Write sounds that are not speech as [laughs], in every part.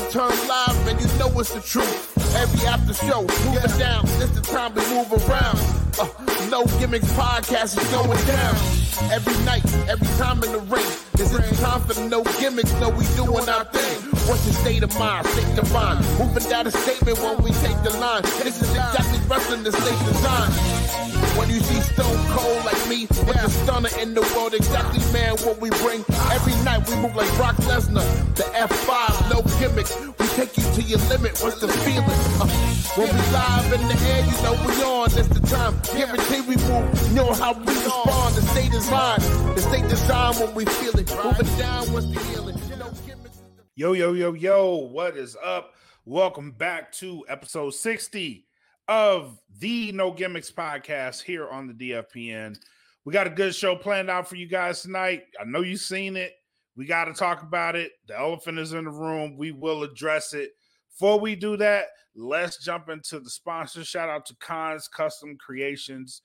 we turn live, and you know it's the truth. Every after show, move moving down. This the time we move around. Uh, no gimmicks podcast is going down. Every night, every time in the ring. This is the time for no gimmicks. No, we doing our thing. What's your state of mind? State divine. Moving down a statement when we take the line. This is exactly wrestling the state of design. When you see Stone Cold like me, with the stunner in the world, exactly man what we bring. Every night we move like Brock Lesnar, the F5, no gimmicks. We take you to your limit. What's the feeling? Uh, when we live in the air, you know we on. The time. Guarantee we move. Know how we respond. The state is mine. The state design when we feel it. Moving down, what's the healing? Yo, yo, yo, yo, what is up? Welcome back to episode 60 of the No Gimmicks podcast here on the DFPN. We got a good show planned out for you guys tonight. I know you've seen it. We got to talk about it. The elephant is in the room. We will address it. Before we do that, let's jump into the sponsor. Shout out to Cons Custom Creations.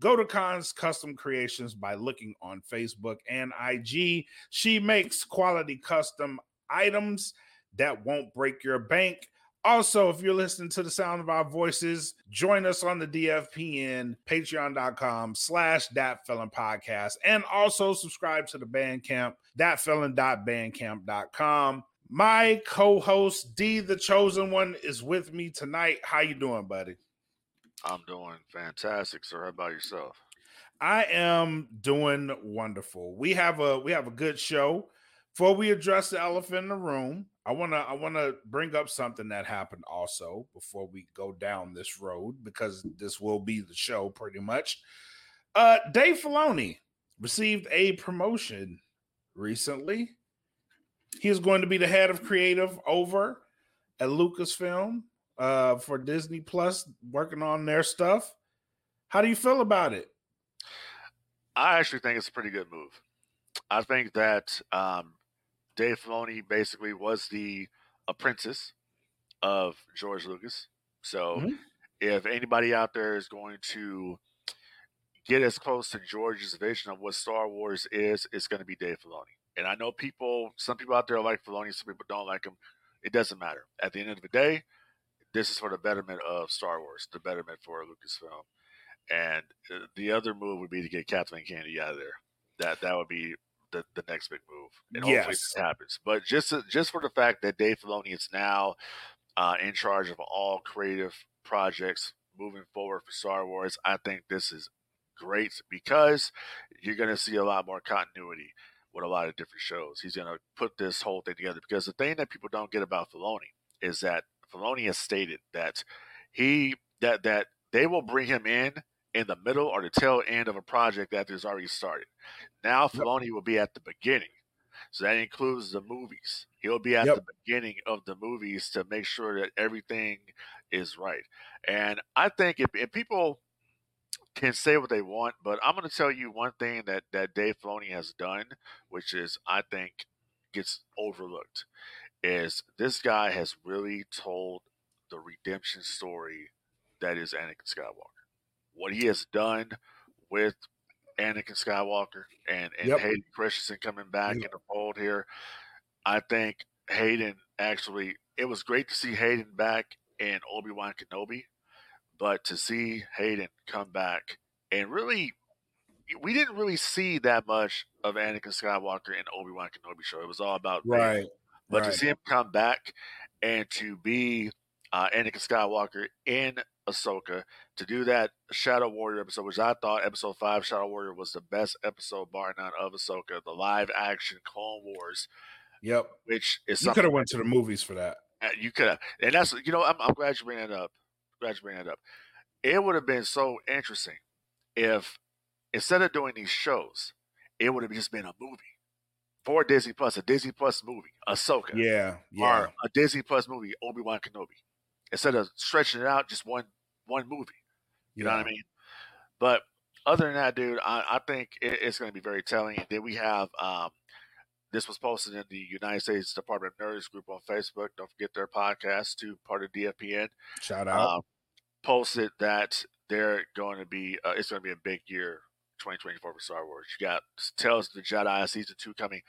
Go to Cons Custom Creations by looking on Facebook and IG. She makes quality custom items that won't break your bank. Also, if you're listening to the sound of our voices, join us on the DFPN, patreon.com slash dat feelin podcast, and also subscribe to the Bandcamp, datfeelin.bandcamp.com. My co-host D, the chosen one, is with me tonight. How you doing, buddy? I'm doing fantastic, sir. How about yourself? I am doing wonderful. We have a we have a good show. Before we address the elephant in the room, I wanna I wanna bring up something that happened also before we go down this road because this will be the show pretty much. Uh, Dave Filoni received a promotion recently. He is going to be the head of creative over at Lucasfilm uh, for Disney Plus, working on their stuff. How do you feel about it? I actually think it's a pretty good move. I think that um, Dave Filoni basically was the apprentice of George Lucas. So Mhm. if anybody out there is going to get as close to George's vision of what Star Wars is, it's going to be Dave Filoni. And I know people, some people out there like Filoni, some people don't like him. It doesn't matter. At the end of the day, this is for the betterment of Star Wars, the betterment for Lucasfilm. And uh, the other move would be to get Kathleen Kennedy out of there. That that would be the, the next big move, and hopefully Yes. it happens. But just just for the fact that Dave Filoni is now uh, in charge of all creative projects moving forward for Star Wars, I think this is great because you're going to see a lot more continuity with a lot of different shows. He's going to put this whole thing together because the thing that people don't get about Filoni is that Filoni has stated that he that that they will bring him in in the middle or the tail end of a project that is already started. Now Filoni will be at the beginning. So that includes the movies. He'll be at Yep. the beginning of the movies to make sure that everything is right. And I think if, if people can say what they want, but I'm going to tell you one thing that that Dave Filoni has done, which is I think gets overlooked, is this guy has really told the redemption story that is Anakin Skywalker. What he has done with Anakin Skywalker and and Yep. Hayden Christensen coming back Yep. in the fold here, I think Hayden actually. It was great to see Hayden back in Obi Wan Kenobi, but to see Hayden come back and really, we didn't really see that much of Anakin Skywalker in Obi Wan Kenobi show. It was all about. Right. But right. to see him come back and to be uh, Anakin Skywalker in Ahsoka, to do that Shadow Warrior episode, which I thought episode five Shadow Warrior was the best episode, bar none, of Ahsoka, the live action Clone Wars, Yep. which is You could have went to the movies for that. uh, you could have, and that's you know I'm, I'm glad you bring that up. Glad you bring that up. It would have been so interesting if instead of doing these shows, it would have just been a movie for Disney Plus, a Disney Plus movie, Ahsoka, Yeah. Yeah. or a Disney Plus movie, Obi Wan Kenobi, instead of stretching it out just one one movie. You know what I mean? But other than that, dude, I, I think it, it's going to be very telling. And then we have um, this was posted in the United States Department of Nerds group on Facebook. Don't forget their podcast too, part of DFPN. Shout out. Um, posted that they're going to be. Uh, it's going to be a big year, 2024 for Star Wars. You got Tales of the Jedi season two coming.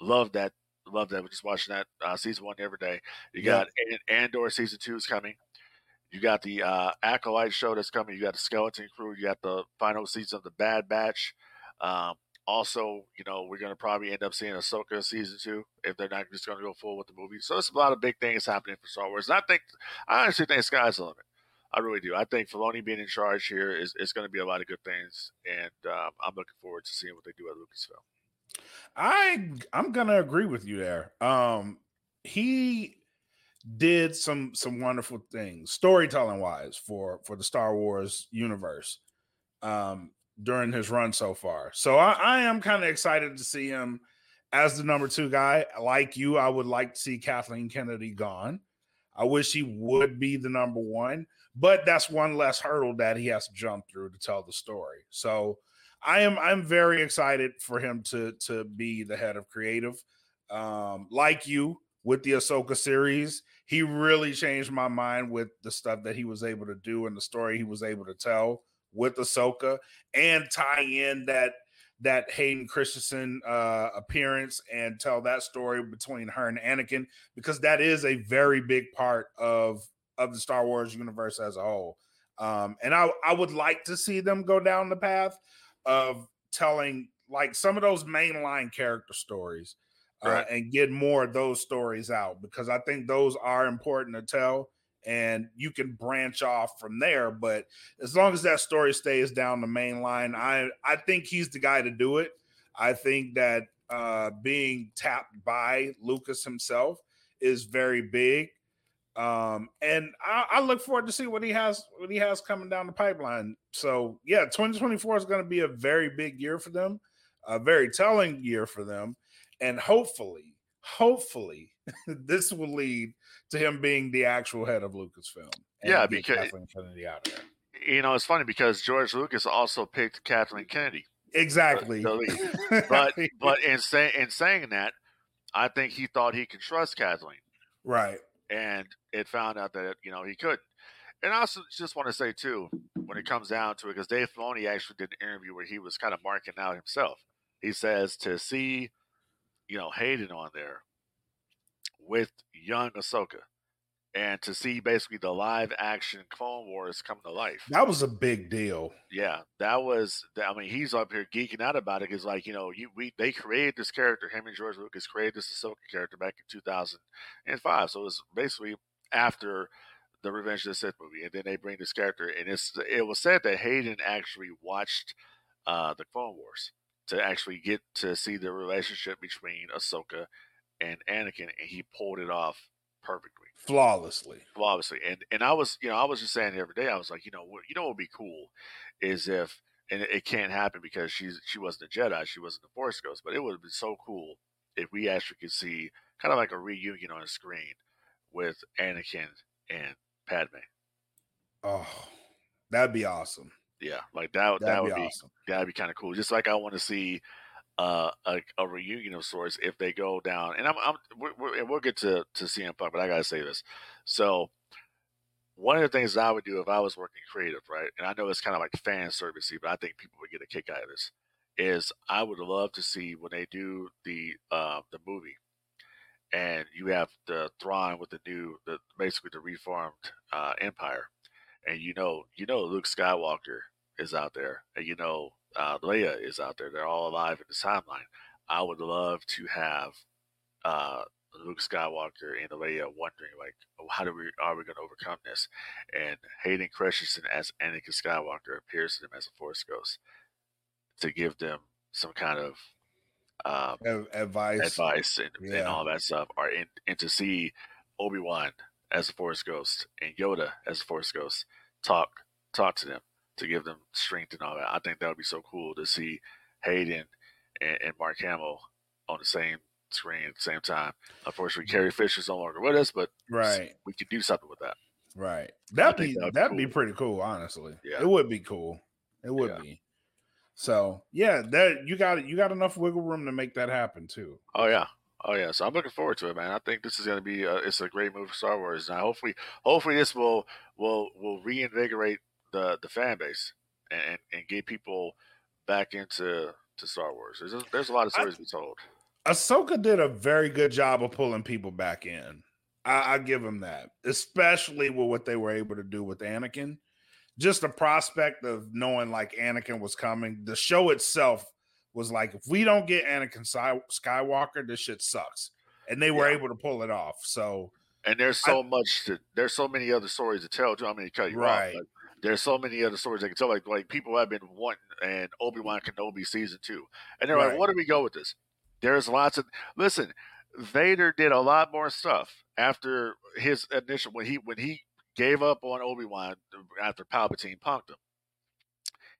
Love that love that. We're just watching that uh, season one every day. You Yeah. got An- Andor season two is coming. You got the uh, Acolyte show that's coming. You got the Skeleton Crew. You got the final season of the Bad Batch. Um, also, you know, we're going to probably end up seeing Ahsoka season two if they're not just going to go full with the movie. So it's a lot of big things happening for Star Wars. And I think, I honestly think sky's the limit. I really do. I think Filoni being in charge here is, is going to be a lot of good things, and um, I'm looking forward to seeing what they do at Lucasfilm. I I'm gonna agree with you there. Um, he did some some wonderful things storytelling wise for for the Star Wars universe um during his run so far. So I, I am kind of excited to see him as the number two guy. Like you, I would like to see Kathleen Kennedy gone. I wish he would be the number one, but that's one less hurdle that he has to jump through to tell the story. So I am I'm very excited for him to to be the head of creative. Um, like you with the Ahsoka series, he really changed my mind with the stuff that he was able to do and the story he was able to tell with Ahsoka and tie in that that Hayden Christensen uh, appearance and tell that story between her and Anakin because that is a very big part of of the Star Wars universe as a whole. Um, and I I would like to see them go down the path of telling like some of those mainline character stories uh, Right. and get more of those stories out because I think those are important to tell and you can branch off from there. But as long as that story stays down the main line, I I think he's the guy to do it. I think that uh, being tapped by Lucas himself is very big. Um, and I, I look forward to see what he has what he has coming down the pipeline. So yeah, 2024 is going to be a very big year for them, a very telling year for them, and hopefully, hopefully, [laughs] this will lead to him being the actual head of Lucasfilm. and Yeah, because- Kathleen Kennedy out of there. You know, it's funny because George Lucas also picked Kathleen Kennedy. Exactly. [laughs] But but in say, in saying that, I think he thought he could trust Kathleen, right. and it found out that you know he couldn't. And I also just want to say too, when it comes down to it, because Dave Filoni actually did an interview where he was kind of marking out himself. He says to see, you know, Hayden on there with young Ahsoka, and to see basically the live action Clone Wars come to life. That was a big deal. Yeah, that was. I mean, he's up here geeking out about it because, like, you know, you we they created this character. Him and George Lucas created this Ahsoka character back in 2005. So it was basically after the Revenge of the Sith movie, and then they bring this character, and it's it was said that Hayden actually watched uh, the Clone Wars to actually get to see the relationship between Ahsoka and Anakin, and he pulled it off perfectly Flawlessly. flawlessly. and and I was, you know, I was just saying the other day, I was like, you know, what, you know, what would be cool is if, and it, it can't happen because she's she wasn't a Jedi, she wasn't a Force Ghost, but it would have been so cool if we actually could see kind of like a reunion on the screen with Anakin and Padme. Oh, that'd be awesome. Yeah, like that. That'd that be would be awesome. that'd be kind of cool. Just like I want to see uh, a, a reunion of sorts if they go down. And I'm, I'm we're, we're, and we'll get to to CM Punk, but I gotta say this. So one of the things I would do if I was working creative, right? And I know it's kind of like fan servicey, but I think people would get a kick out of this. Is I would love to see when they do the uh, the movie, and you have the Thrawn with the new, the basically the reformed uh, Empire, and you know, you know, Luke Skywalker is out there, and you know, uh, Leia is out there. They're all alive in the timeline. I would love to have uh, Luke Skywalker and Leia wondering, like, oh, how do we are we going to overcome this? And Hayden Christensen as Anakin Skywalker appears to them as a Force ghost to give them some kind of um, Advice. advice and, and all that stuff, Are and, and to see Obi Wan as a Force Ghost and Yoda as a Force Ghost talk talk to them to give them strength and all that. I think that would be so cool to see Hayden and, and Mark Hamill on the same screen at the same time. Unfortunately, Carrie Fisher's no longer with us, but Right. we could do something with that. Right. That'd be that'd be that'd be cool. pretty cool, honestly. Yeah. It would be cool. It would Yeah. be. So yeah, that you got you got enough wiggle room to make that happen too. Oh yeah. Oh yeah, so I'm looking forward to it, man. I think this is going to be a, it's a great move for Star Wars, and hopefully, hopefully this will will will reinvigorate the the fan base and and, and get people back into to Star Wars. There's a, there's a lot of I- stories to be told. Ahsoka did a very good job of pulling people back in. I, I give him that, especially with what they were able to do with Anakin. Just the prospect of knowing like Anakin was coming. The show itself was like, if we don't get Anakin Skywalker, this shit sucks. And they were yeah. able to pull it off. So, and there's so I, much. To, there's so many other stories to tell. Too. I mean, to cut you right. off. there's so many other stories I can tell. Like, like people have been wanting and Obi Wan Kenobi season two, and they're right. like, "What do we go with this?" There's lots of listen. Vader did a lot more stuff after his initial when he when he gave up on Obi Wan after Palpatine punked him.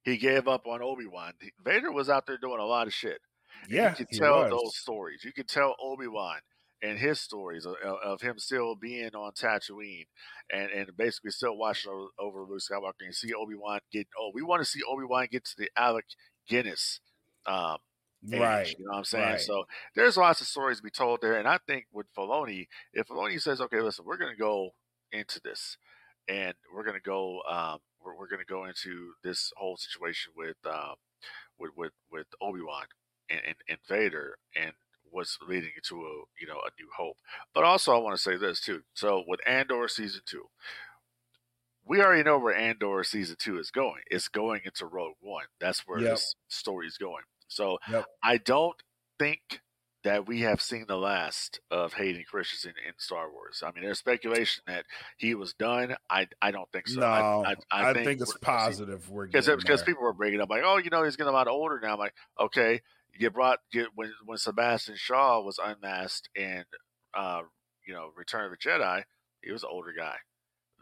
He gave up on Obi Wan. Vader was out there doing a lot of shit. Yeah, you can tell those stories. You can tell Obi Wan and his stories of, of, him still being on Tatooine and, and basically still watching over, over Luke Skywalker and you see Obi Wan get. Oh, we want to see Obi Wan get to the Alec Guinness um, Age, right. You know what I'm saying? Right. So there's lots of stories to be told there. And I think with Filoni, if Filoni says, okay, listen, we're going to go into this and we're to go, um, we're, we're to go into this whole situation with, um, with, with, with Obi-Wan and, and, and Vader and what's leading to a, you know, a new hope. But also I want to say this too. So with Andor season two, we already know where Andor season two is going. It's going into Rogue One. That's where yep. this story is going. So yep. I don't think that we have seen the last of Hayden Christensen in Star Wars. I mean, there's speculation that he was done. I I don't think so. No, I, I, I, I think, think, it's positive. We're because because people were bringing up like, oh, you know, he's getting a lot older now. I'm like, okay, you brought get when when Sebastian Shaw was unmasked in uh, you know Return of the Jedi, he was an older guy.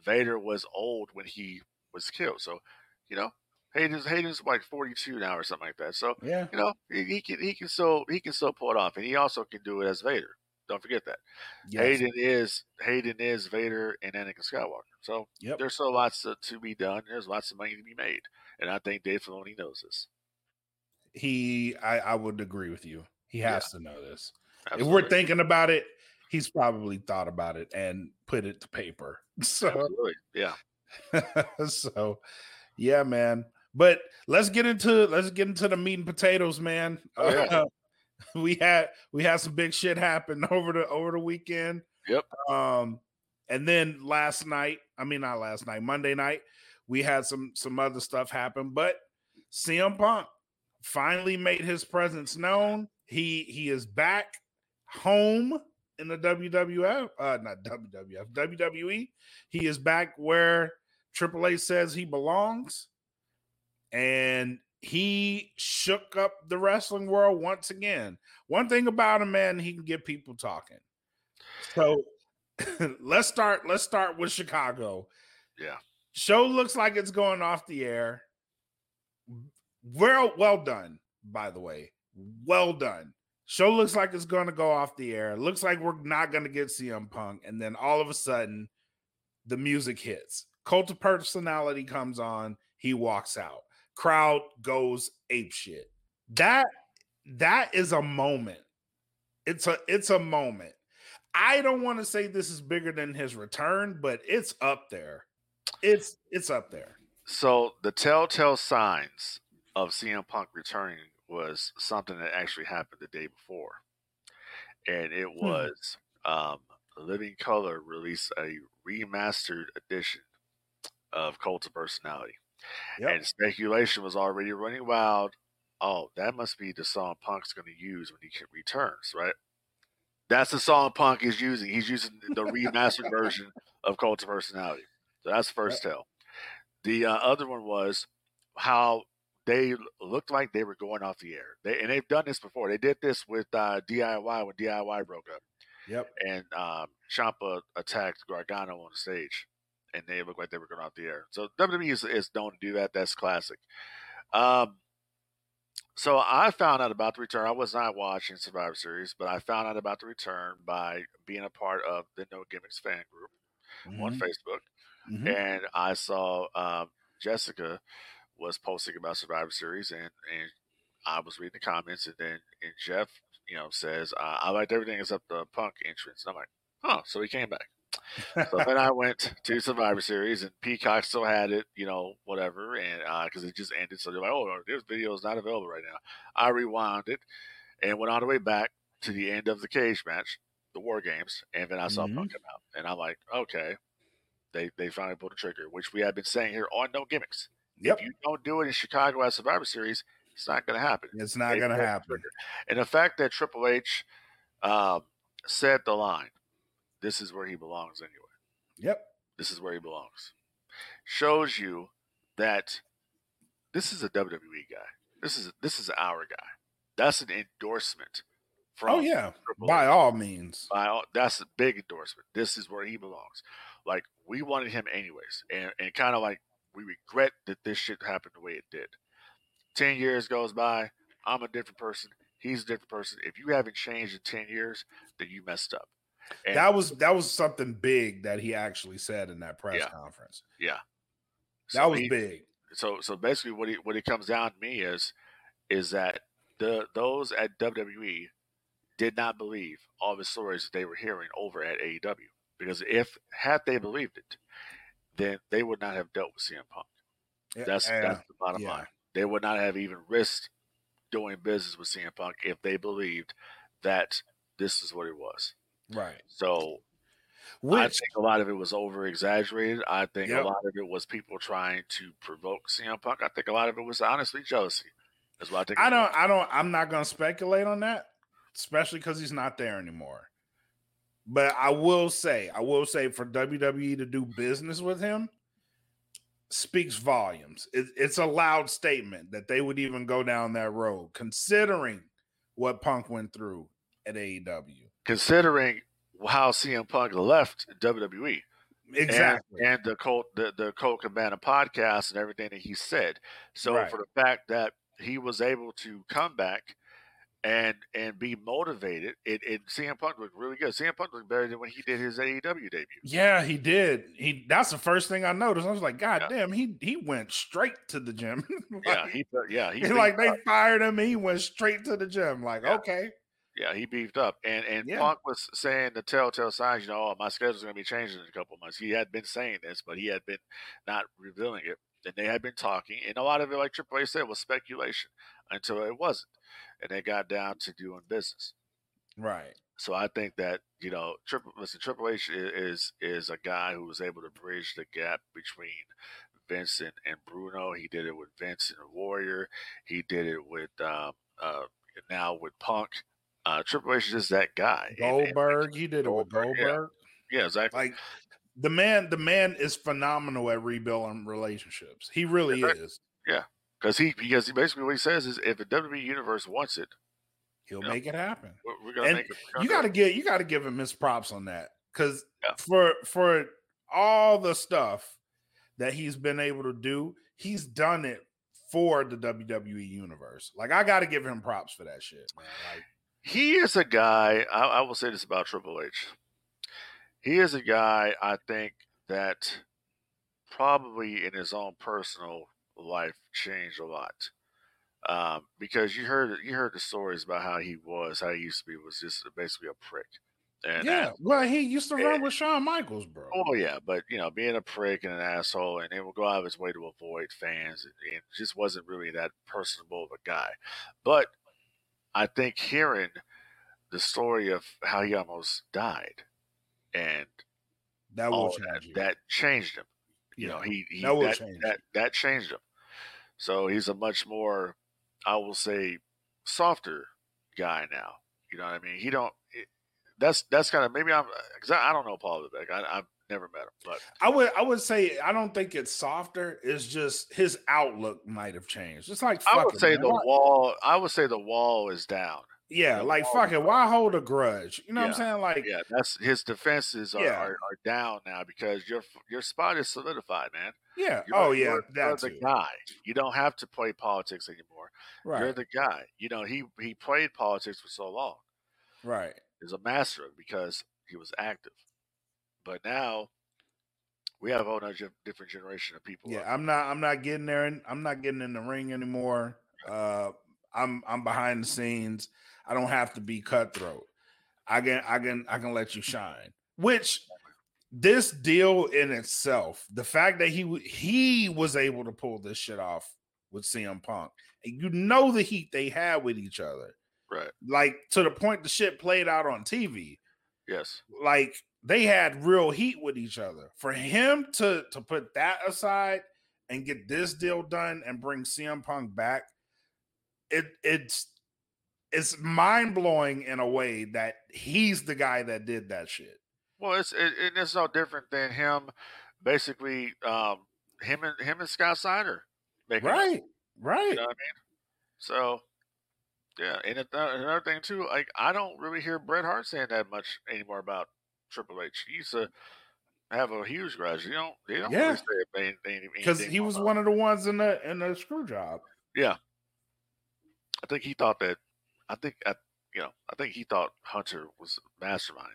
Vader was old when he was killed. So, you know, Hayden's Hayden's like 42 now or something like that. So yeah, you know he, he, can he can still he can still pull it off, and he also can do it as Vader. Don't forget that. Yes. Hayden is Hayden is Vader and Anakin Skywalker. So yep. there's still lots to, to, be done. There's lots of money to be made, and I think Dave Filoni knows this. He, I, I would agree with you. He has yeah. to know this. Absolutely. If we're thinking about it, he's probably thought about it and put it to paper. [laughs] So Absolutely. yeah. [laughs] so yeah, man. But let's get into let's get into the meat and potatoes, man. Oh, yeah. uh, [laughs] we had we had some big shit happen [laughs] over the over the weekend. Yep. Um, and then last night, I mean not last night, Monday night, we had some some other stuff happen. But CM Punk finally made his presence known. He he is back home in the WWF, uh, not WWF, WWE. He is back where Triple H says he belongs and he shook up the wrestling world once again. One thing about him, man, he can get people talking. So [laughs] let's start. Let's start with Chicago. Yeah, show looks like it's going off the air. Well, well done. By the way, well done. Show looks like it's going to go off the air. Looks like we're not going to get CM Punk, and then all of a sudden, the music hits. Cult of personality comes on. He walks out crowd goes ape shit. That that is a moment. It's a it's a moment. I don't want to say this is bigger than his return, but it's up there. It's it's up there. So the telltale signs of CM Punk returning was something that actually happened the day before, and it hmm. was hmm. um, Living Colour released a remastered edition of Cult of Personality. Yep. And speculation was already running wild. Oh, that must be the song Punk's going to use when he returns, right? That's the song Punk is using. He's using the remastered version of Cult of Personality. So that's the first yep. tell. The uh, other one was how they looked like they were going off the air. They, and they've done this before. They did this with uh, DIY when DIY broke up. Yep. And um, Ciampa attacked Gargano on the stage and they looked like they were going off the air. So WWE is, is known to do that. That's classic. Um, so I found out about the return. I was not watching Survivor Series, but I found out about the return by being a part of the No Gimmicks fan group mm-hmm. on Facebook, mm-hmm. and I saw um, Jessica was posting about Survivor Series, and and I was reading the comments, and then and Jeff, you know, says uh, I liked everything except the Punk entrance. And I'm like, oh, so he came back so then I went to Survivor Series, and Peacock still had it, you know, whatever, and because uh, it just ended, so they're like, "Oh, this video is not available right now." I rewound it and went all the way back, to the end of the cage match, the War Games, and then I saw Mhm. Punk come out, and I'm like, okay, they they finally pulled the trigger, which we have been saying here on No Gimmicks. Yep. If you don't do it in Chicago at Survivor Series, it's not going to happen. It's not gonna happen. And the fact that Triple H um, said the line, "This is where he belongs anyway. Yep. This is where he belongs," shows you that this is a WWE guy. This is this is our guy. That's an endorsement from Oh yeah. By all means. By all, that's a big endorsement. This is where he belongs. Like we wanted him anyways, and and kind of like we regret that this shit happened the way it did. Ten years goes by. I'm a different person. He's a different person. If you haven't changed in ten years, then you messed up. And that was that was something big that he actually said in that press Yeah. conference. yeah. That So was he- big. so so basically what it what it comes down to me is is that the those at WWE did not believe all the stories that they were hearing over at AEW because if had they believed it, then they would not have dealt with CM Punk. That's yeah, that's the bottom yeah. line. They would not have even risked doing business with CM Punk if they believed that this is what it was. Right. So I think a lot of it was over exaggerated. I think Yep. a lot of it was people trying to provoke CM Punk. I think a lot of it was honestly jealousy. That's what I think. I don't. I don't I'm not gonna speculate on that, especially because he's not there anymore. But I will say, I will say for WWE to do business with him speaks volumes. It, it's a loud statement that they would even go down that road, considering what Punk went through at AEW. Considering how CM Punk left WWE Exactly. and, and the Colt the, the Colt Cabana podcast and everything that he said. So Right. for the fact that he was able to come back and and be motivated, it, it CM Punk looked really good. CM Punk looked better than when he did his AEW debut. Yeah, he did. He that's the first thing I noticed. I was like, God Yeah. damn, he he went straight to the gym. [laughs] Yeah, he yeah he [laughs] like they fired him. and He went straight to the gym. Like, Yeah. okay, Yeah, he beefed up, and and Yeah. Punk was saying the telltale signs. You know, oh, my schedule's going to be changing in a couple of months. He had been saying this, but he had been not revealing it. And they had been talking, and a lot of it, like Triple H said, was speculation until it wasn't, and they got down to doing business. right. So I think that you know, Triple listen, Triple H is is a guy who was able to bridge the gap between Vincent and, and Bruno. He did it with Vincent and Warrior. He did it with um, uh, now with Punk. Uh, Triple H is just that guy. Goldberg, he did it with Goldberg, yeah. Goldberg. yeah, exactly. Like the man, the man is phenomenal at rebuilding relationships. He really is. Yeah, because he because he basically what he says is if the WWE universe wants it, He'll Yeah. make it happen. we're, we're gonna And make it. gonna You got to get you got to give him his props on that because Yeah. for for all the stuff that he's been able to do, he's done it for the WWE universe. Like I got to give him props for that shit, man. Like he is a guy. I, I will say this about Triple H. He is a guy I think that probably in his own personal life changed a lot. Um, because you heard you heard the stories about how he was, how he used to be was just basically a prick. And yeah, that- well, he used to run Yeah. with Shawn Michaels, bro. Oh yeah, but you know, being a prick and an asshole, and he will go out of his way to avoid fans, and, and just wasn't really that personable of a guy. But I think hearing the story of how he almost died, and that will change that, that changed him. You know, he, he That that, change that that changed him. So he's a much more, I will say, softer guy now. You know what I mean? He don't. It, that's that's kind of maybe I'm because I, I don't know Paul Levesque. I, I've never met him, but I would I would say I don't think it's softer. It's just his outlook might have changed. It's like I would it, say man. the Why- wall. I would say the wall is down. yeah, the like wall fuck it. Why hold a grudge? You know what I'm saying? Like Yeah, that's his defenses are, Yeah. are, are down now because your your spot is solidified, man. yeah. You're, oh yeah, that's the guy. You don't have to play politics anymore. You're the guy. You know he he played politics for so long. Right. Is a master because he was active. But now we have a whole nother gen- different generation of people. Yeah. I'm not I'm not getting there and I'm not getting in the ring anymore. Uh I'm I'm behind the scenes. I don't have to be cutthroat. I can I can I can let you shine. Which this deal in itself, the fact that he he was able to pull this shit off with CM Punk, and you know the heat they had with each other. Right. Like to the point the shit played out on TV. Yes. Like they had real heat with each other. For him to to put that aside and get this deal done and bring CM Punk back, it it's it's mind blowing in a way that he's the guy that did that shit. Well, it's it, it's no different than him, basically, um, him and him and Scott Snyder, it, Right, right. You know what I mean? So, yeah, and another thing too, like I don't really hear Bret Hart saying that much anymore about Triple H. He used to have a huge grudge. You don't, they don't Yeah. really say anything anything Because he was one of the ones in the in the screw job. Yeah, I think he thought that. I think I, you know, I think he thought Hunter was mastermind.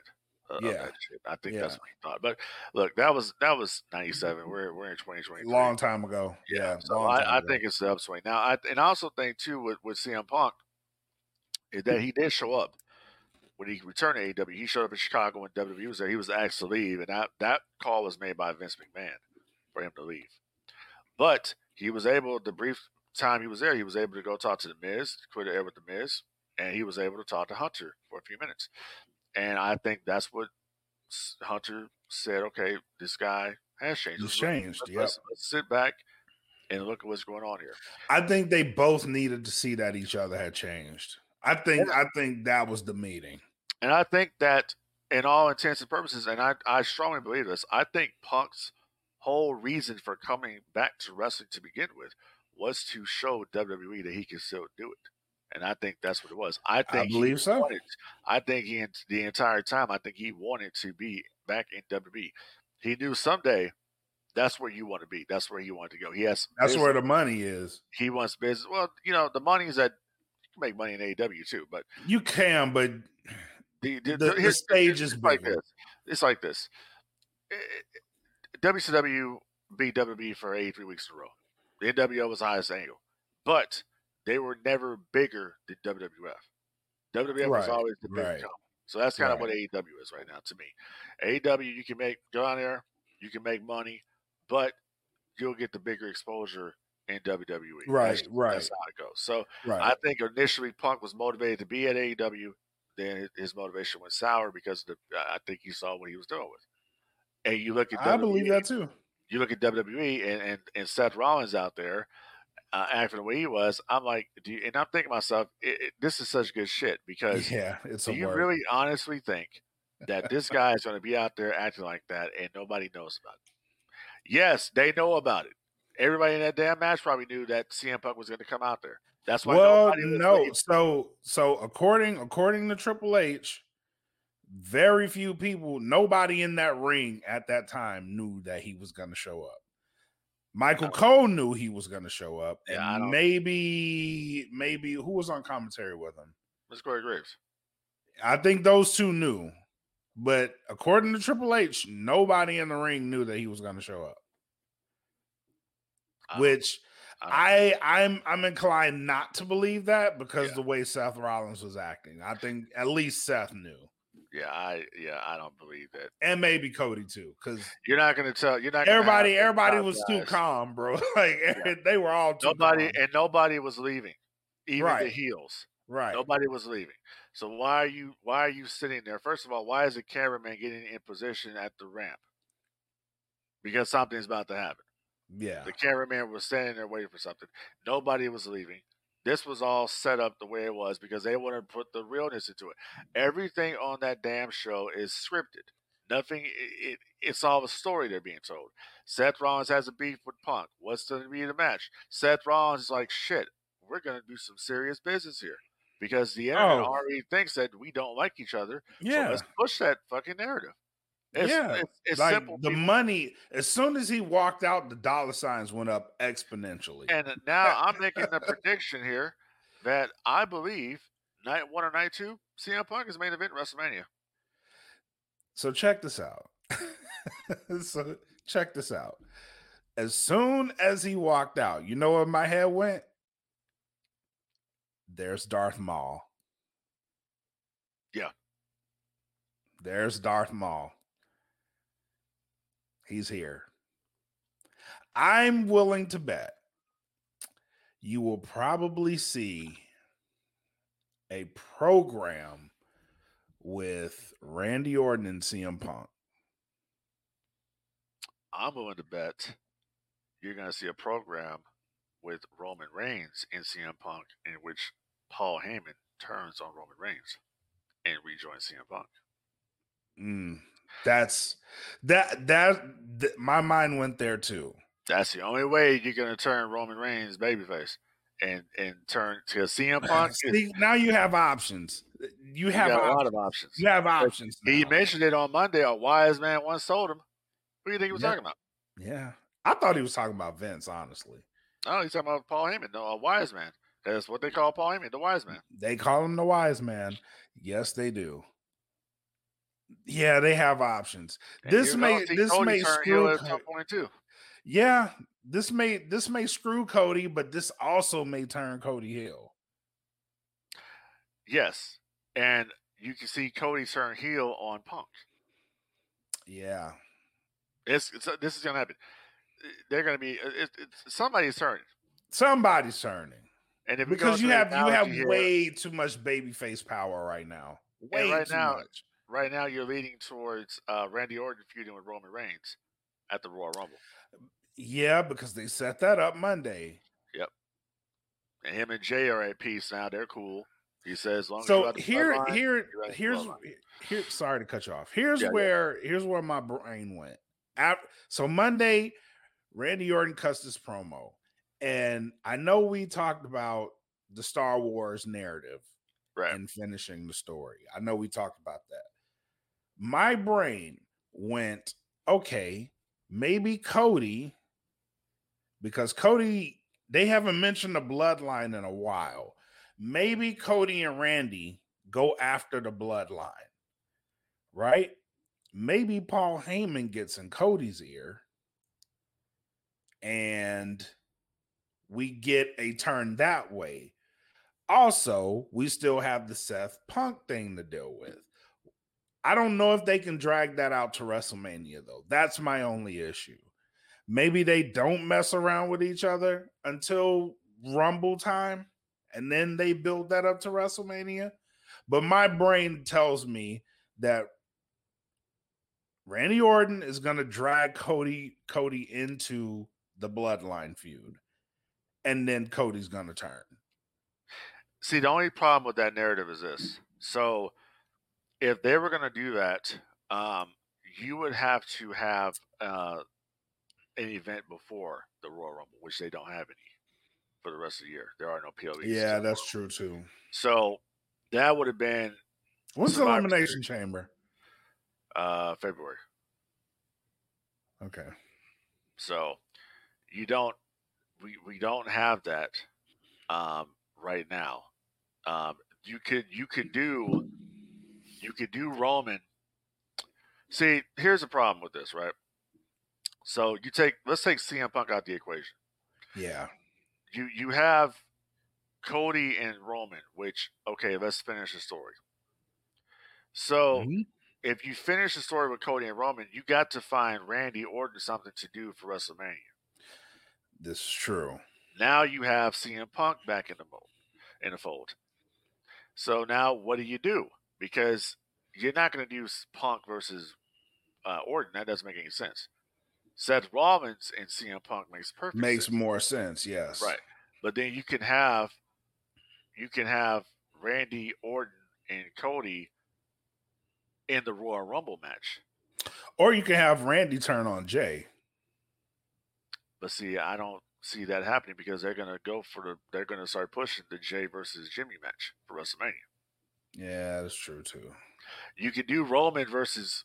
Uh, Yeah. that shit. I think that's what he thought. But look, that was that was '97. We're we're in twenty twenty. Long time ago. Yeah. So I, I think it's the upswing now. I and I also think too with with CM Punk is that he did show up when he returned to AEW. He showed up in Chicago when WWE was there. He was asked to leave, and that that call was made by Vince McMahon for him to leave. But he was able, the brief time he was there, he was able to go talk to the Miz, quit air with the Miz, and he was able to talk to Hunter for a few minutes. And I think that's what Hunter said. Okay, this guy has changed. He's changed, Let's, yep. let's, let's sit back and look at what's going on here. I think they both needed to see that each other had changed. I think I think that was the meeting. And I think that, in all intents and purposes, and I, I strongly believe this, I think Punk's whole reason for coming back to wrestling to begin with was to show WWE that he can still do it. And I think that's what it was. I think he believe so. wanted- I think he the entire time. I think he wanted to be back in WWE. He knew someday that's where you want to be. That's where he wanted to go. He has That's business- where the money is. he wants business. Well, you know, the money is that you can make money in AEW too, but You can, but the, The- the here's- stage is like this. It's like this. WCW beat WB for 83 weeks in a row. The NWO was the highest angle, but they were never bigger than WWF. WWF was always the big right. company. So that's kind of what AEW is right now to me. AEW, you can make go on there, you can make money, but you'll get the bigger exposure in WWE. Right, That's, right. That's how it goes. So right. I think initially Punk was motivated to be at AEW. Then his motivation went sour because the, I think he saw what he was doing with. it. And you look at I WWE, believe that too. you look at WWE and, and, and Seth Rollins out there uh, acting the way he was. I'm like, do you, and I'm thinking to myself, it, it, this is such good shit because Yeah, it's do a you word. really honestly think that this [laughs] guy is going to be out there acting like that and nobody knows about it? Yes, they know about it. Everybody in that damn match probably knew that CM Punk was going to come out there. That's why well, no. leaving. So, so according according to Triple H, very few people, nobody in that ring at that time knew that he was going to show up. Michael Cole knew he was going to show up, Yeah, and maybe, maybe who was on commentary with him? Let's Corey Graves. I think those two knew, but according to Triple H, nobody in the ring knew that he was going to show up. Which I I I'm I'm inclined not to believe that because Yeah. the way Seth Rollins was acting. I think at least Seth knew. yeah, I yeah, I don't believe that. And maybe Cody too. Because You're not going to tell. You're not. gonna everybody everybody was too calm, bro. [laughs] like [laughs] they were all too Nobody calm. and nobody was leaving, even the heels. right. Nobody was leaving. So why are you why are you sitting there? First of all, why is the cameraman getting in position at the ramp? Because something's about to happen. Yeah. The cameraman was standing there waiting for something. Nobody was leaving. This was all set up the way it was because they wanted to put the realness into it. Everything on that damn show is scripted. Nothing. It, it, it's all a story they're being told. Seth Rollins has a beef with Punk. What's going to be the match? Seth Rollins is like, shit. We're going to do some serious business here because the internet Oh. already thinks that we don't like each other. So Yeah. let's push that fucking narrative. It's, Yeah. it's, it's like simple. the people. money, as soon as he walked out, the dollar signs went up exponentially. And uh, now I'm making the prediction here that I believe night one or night two, CM Punk is main event in WrestleMania. So check this out. [laughs] so check this out. As soon as he walked out, you know where my head went? There's Darth Maul. Yeah. There's Darth Maul. He's here. I'm willing to bet you will probably see a program with Randy Orton and CM Punk? I'm willing to bet you're going to see a program with Roman Reigns and CM Punk in which Paul Heyman turns on Roman Reigns and rejoins CM Punk. Mm, that's that that th- my mind went there too. That's the only way you're going to turn Roman Reigns babyface and and turn to CM Punk. [laughs] See, now you have options. You have got a lot of options. You have options. He now. mentioned it on Monday. A wise man once told him. Who do you think he was Yeah. talking about? Yeah, I thought he was talking about Vince. Honestly, Oh, he's talking about Paul Heyman. No, a uh, wise man. That's what they call Paul Heyman, the wise man. they call him the wise man. Yes, they do. Yeah, they have options. And This may this Cody may screw Co-. Yeah, this may this may screw Cody, but this also may turn Cody heel. Yes, and you can see Cody turn heel on Punk. Yeah, It's, it's uh, this is gonna happen. Eh, they're gonna be. Uh, it, it's somebody's turning, somebody's turning and if because you have you have here, way too much babyface power right now. Way right now- much. Right now you're leading towards uh, Randy Orton feuding with Roman Reigns at the Royal Rumble, Yeah, because they set that up Monday. and him and Jey are at peace now. They're cool. He says, long So here, bloodline, here, here's here. Sorry to cut you off. Here's Yeah, yeah. where here's where my brain went. So Monday, Randy Orton cuts this promo, and I know we talked about the Star Wars narrative right. and finishing the story. I know we talked about that. My brain went, okay, maybe Cody, because Cody, they haven't mentioned the bloodline in a while. Maybe Cody and Randy go after the bloodline, right? Maybe Paul Heyman gets in Cody's ear and we get a turn that way. Also, we still have the Seth Punk thing to deal with. I don't know if they can drag that out to WrestleMania, though. That's my only issue. Maybe they don't mess around with each other until Rumble time and then they build that up to WrestleMania. But my brain tells me that Randy Orton is going to drag Cody Cody into the bloodline feud and then Cody's going to turn. See, the only problem with that narrative is this. So, if they were going to do that, um, you would have to have uh, an event before the Royal Rumble, which they don't have any for the rest of the year. There are no PLEs. Yeah, that's true too. So, that would have been When's the Elimination Chamber? uh, February. Okay. So, you don't, we, we don't have that um, right now. Um, you could you could do you could do Roman. See, here's the problem with this, right? So you take let's take CM Punk out of the equation. Yeah. You you have Cody and Roman, which okay, let's finish the story. So Mhm. if you finish the story with Cody and Roman, you got to find Randy Orton something to do for WrestleMania. This is true. Now you have CM Punk back in the mold, in the fold. So now what do you do? Because you're not going to do Punk versus uh, Orton. That doesn't make any sense. Seth Rollins and CM Punk makes perfect Makes sense. more sense. Yes. right. But then you can have you can have Randy Orton and Cody in the Royal Rumble match. Or you can have Randy turn on Jey. But see, I don't see that happening because they're going to go for the they're going to start pushing the Jey versus Jimmy match for WrestleMania. Yeah, that's true too. You could do Roman versus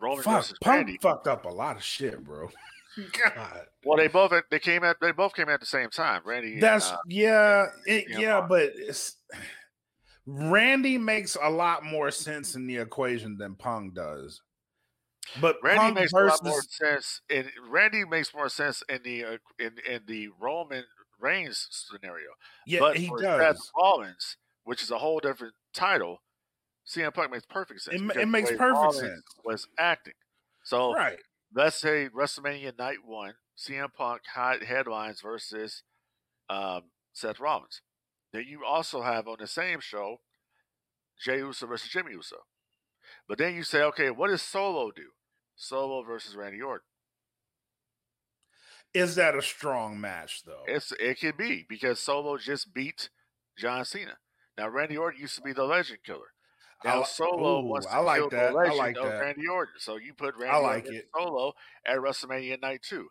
Roman Fuck, versus Punk Randy. fucked up a lot of shit, bro. [laughs] [laughs] God. Well, they both they came at they both came at the same time. Randy. That's uh, yeah, it, yeah, but it's Randy makes a lot more sense in the equation than Punk does. But Randy Punk makes versus a lot more sense. In Randy makes more sense in the uh, in in the Roman Reigns scenario. yeah, but he does. Seth Rollins, which is a whole different title, CM Punk makes perfect sense. It it makes perfect Rollins sense. Was acting. So Right. let's say WrestleMania Night One, CM Punk high- headlines versus um, Seth Rollins. Then you also have on the same show Jey Uso versus Jimmy Uso. But then you say, okay, what does Solo do? Solo versus Randy Orton. Is that a strong match though? It's it could be because Solo just beat John Cena. Now Randy Orton used to be the Legend Killer. Now I, Solo ooh, wants to I like kill that. the I legend like of that. Randy Orton. So you put Randy I like Orton it. Solo at WrestleMania Night Two.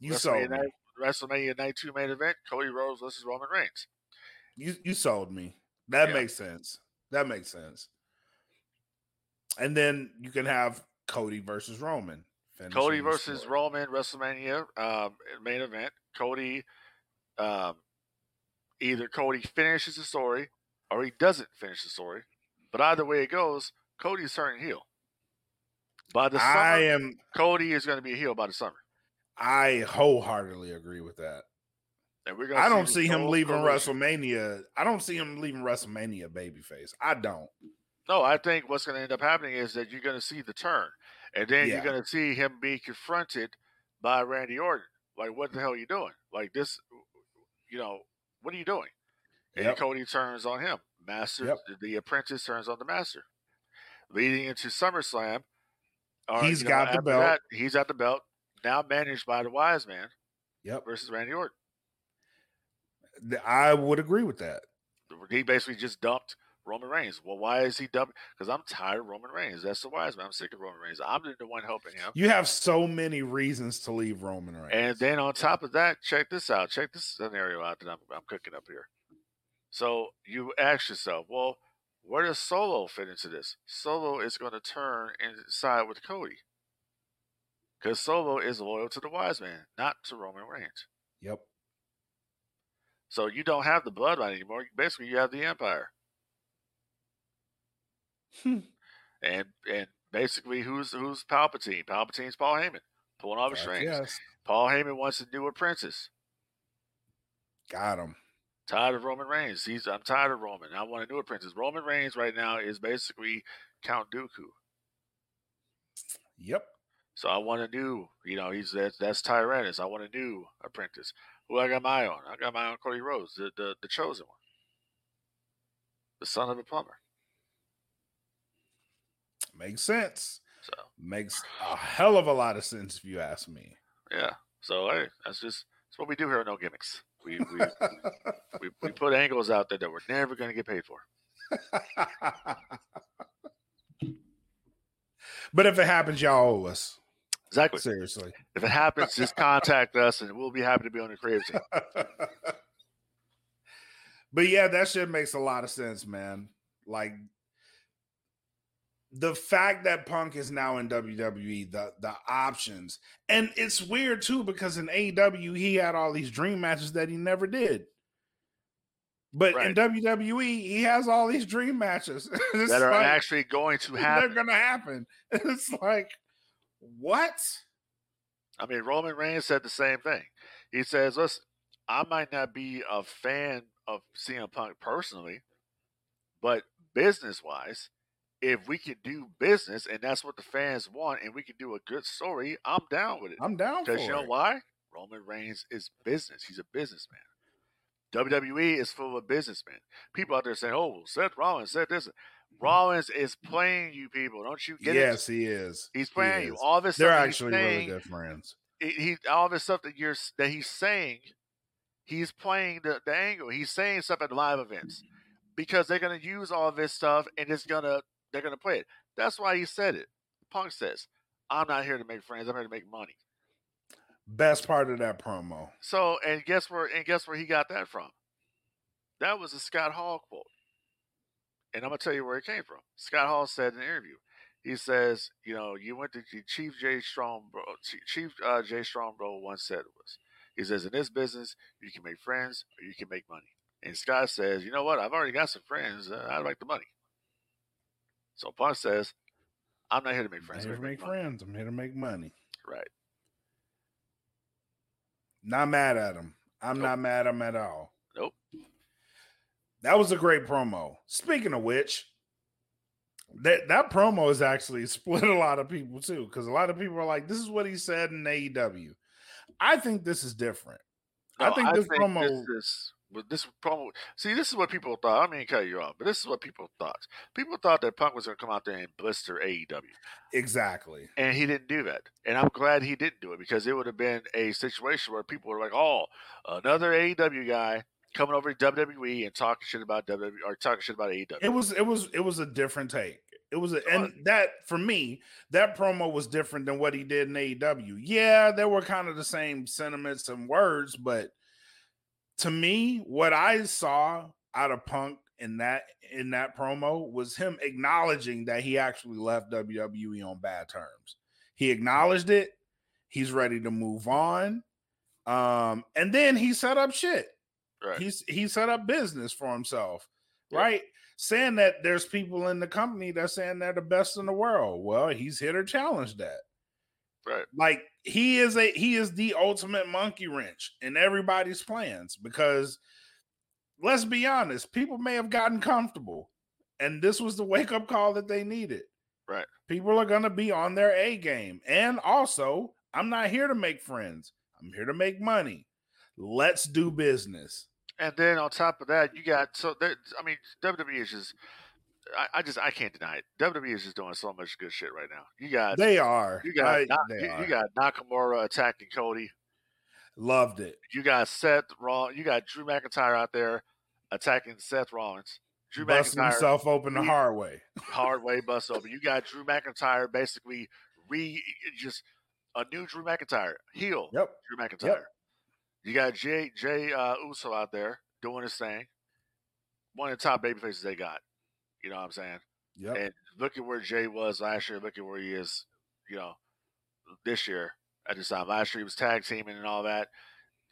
You WrestleMania sold me. Night, WrestleMania Night Two main event: Cody Rhodes versus Roman Reigns. You you sold me. That Yeah. makes sense. That makes sense. And then you can have Cody versus Roman. Cody versus story. Roman WrestleMania um, main event. Cody, um, either Cody finishes the story or he doesn't finish the story. But either way it goes, Cody's turning heel. By the summer, I am. Cody is going to be a heel by the summer, I wholeheartedly agree with that. and we're going. I don't see him leaving collision. WrestleMania. I don't see him leaving WrestleMania babyface. I don't. No, I think what's going to end up happening is that you're going to see the turn, and then Yeah. you're going to see him be confronted by Randy Orton. Like, what the hell are you doing? Like this, you know, what are you doing? And Yep. Cody turns on him. Master, Yep. the apprentice turns on the master. Leading into SummerSlam, or, He's you know, got the belt. that, he's at the belt now, managed by the Wise Man Yep. versus Randy Orton. I would agree with that. He basically just dumped Roman Reigns. Well, why is he dumping? Because I'm tired of Roman Reigns. That's the Wise Man. I'm sick of Roman Reigns. I'm the one helping him. You have so many reasons to leave Roman Reigns. And then on top of that, check this out. Check this scenario out that I'm, I'm cooking up here. So you ask yourself, well, where does Solo fit into this? Solo is going to turn and side with Cody. Because Solo is loyal to the wise man, not to Roman Reigns. yep. So you don't have the bloodline anymore. Basically, you have the Empire. Hmm. And and basically, who's who's Palpatine? Palpatine's Paul Heyman, pulling all the strings. Yes. Paul Heyman wants to do a new apprentice. Got him. Tired of Roman Reigns. He's I'm tired of Roman. I want a new apprentice. Roman Reigns right now is basically Count Dooku. Yep. So I want a new, you know, he's that's that's Tyranus. I want a new apprentice. Who I got my on? I got my on Cody Rhodes, the, the the chosen one. The son of a plumber. Makes sense. So Makes a hell of a lot of sense if you ask me. yeah. So hey, that's just that's what we do here No Gimmicks. We we, we, we put angles out there that we're never gonna get paid for. [laughs] but if it happens, y'all owe us. Exactly. Seriously. If it happens, just contact us and we'll be happy to be on the creative team. [laughs] but yeah, that shit makes a lot of sense, man. Like the fact that Punk is now in WWE, the the options, and it's weird too because in AEW he had all these dream matches that he never did. But in WWE, he has all these dream matches [laughs] that are like, actually going to happen. they're gonna happen. [laughs] It's like what? I mean, Roman Reigns said the same thing. He says, "Listen, I might not be a fan of CM Punk personally, but business-wise, if we can do business and that's what the fans want, and we can do a good story, I'm down with it. I'm down for Because you know it. why? Roman Reigns is business. He's a businessman. WWE is full of businessmen. People out there saying, "Oh, Seth Rollins said this." Rollins is playing you people. Don't you get it? yes, he is. He's He playing you. is. All this stuff. They're actually saying, really good friends. he he- all this stuff that you're that he's saying, he's playing the, the angle. He's saying stuff at live events because they're gonna use all this stuff and it's gonna they're gonna play it. That's why he said it. Punk says, "I'm not here to make friends. I'm here to make money." Best part of that promo. So and guess where and guess where he got that from? That was a Scott Hall quote. And I'm gonna tell you where it came from. Scott Hall said in an interview, he says, you know, you went to Chief Jay Strongbow. Chief uh, Jay Strongbow once said it was. He says, in this business, you can make friends or you can make money. And Scott says, you know what? I've already got some friends. Uh, I like the money. So Punk says, I'm not here to make I'm friends. here I'm to here make to money. friends. I'm here to make money. Right. Not mad at him. I'm Nope. not mad at him at all. Nope. That was a great promo. Speaking of which, that that promo has actually [laughs] split a lot of people too, because a lot of people are like, "This is what he said in AEW." I think this is different. I No, think this promo- this is But this promo, see, this is what people thought. I mean, cut you off, but this is what people thought. People thought that Punk was going to come out there and blister AEW, Exactly. and he didn't do that. And I'm glad he didn't do it because it would have been a situation where people were like, "Oh, another AEW guy coming over to WWE and talking shit about WWE or talking shit about AEW." It was it was it was a different take. It was a, and that for me, that promo was different than what he did in AEW. Yeah, there were kind of the same sentiments and words, but to me, what I saw out of Punk in that in that promo was him acknowledging that he actually left WWE on bad terms. He acknowledged it. He's ready to move on. Um, and then he set up shit. Right. He's he set up business for himself, Yeah. right? Saying that there's people in the company that's saying they're the best in the world. Well, he's here to challenge that. Right. Like he is a he is the ultimate monkey wrench in everybody's plans because let's be honest, people may have gotten comfortable, and this was the wake up call that they needed. Right. People are gonna be on their A game, and also, I'm not here to make friends. I'm here to make money. Let's do business. And then on top of that, you got so there, I mean, WWE is just. I, I just I can't deny it. WWE is just doing so much good shit right now. You got They are. you got I- you, are. you got Nakamura attacking Cody. loved it. You got Seth Roll. You got Drew McIntyre out there attacking Seth Rollins. Drew McIntyre. Busting McIntyre himself open the hard way. hard way [laughs] bust open. You got Drew McIntyre basically re just a new Drew McIntyre heel. Yep. Drew McIntyre. You got Jey Jey uh, Uso out there doing his thing. One of the top baby faces they got. You know what I'm saying? Yeah. And look at where Jey was last year. Look at where he is, you know, this year at this time. Last year he was tag teaming and all that.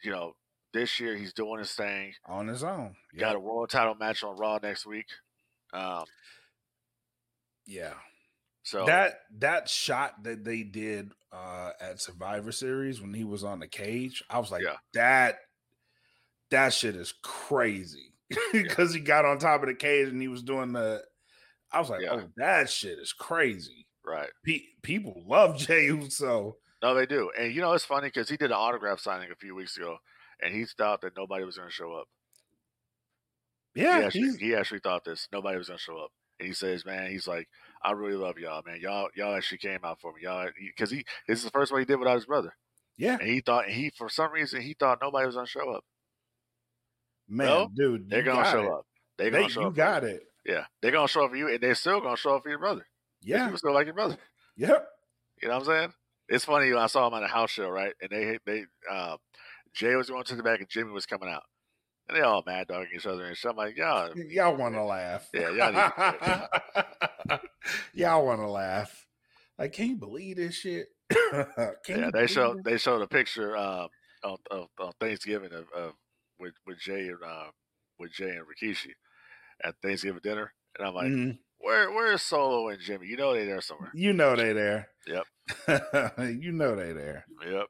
You know, this year he's doing his thing. On his own. Got a Yep. world title match on Raw next week. Um, Yeah. so that that shot that they did uh at Survivor Series when he was on the cage, I was like, Yeah. that that shit is crazy. [laughs] Because he got on top of the cage and he was doing the I was like, Yeah. oh, that shit is crazy. right. Pe- people love [laughs] Jey Uso. No, they do. And you know, it's funny because he did an autograph signing a few weeks ago, and he thought that nobody was going to show up. Yeah, he, actually, he actually thought this. Nobody was going to show up. And he says, "Man, he's like, I really love y'all, man. Y'all, y'all actually came out for me, y'all, because he, this is the first one he did without his brother, yeah, and he thought, and he for some reason he thought nobody was going to show up. Man, Well, dude, They're to show it. up. They're going to show you up. got it. Yeah, they're to show up for you, and they're still to show up for your brother. Yeah, people still like your brother. yep. You know what I'm saying? It's funny. I saw him on a house show, right? And they they uh, Jey was going to the back, and Jimmy was coming out, and they all mad dogging each other and shit. I'm like, yeah, Y'all want to laugh. Yeah, y'all [laughs] y'all want to laugh. Like, can you believe this shit? [coughs] Yeah. you They showed they showed a picture um, on, of, on Thanksgiving of, of with with Jey and uh, with Jey and Rikishi at Thanksgiving dinner, and I'm like, Mhm. where where's Solo and Jimmy? You know they there somewhere. You know they there. Yep. [laughs] you know they there. Yep.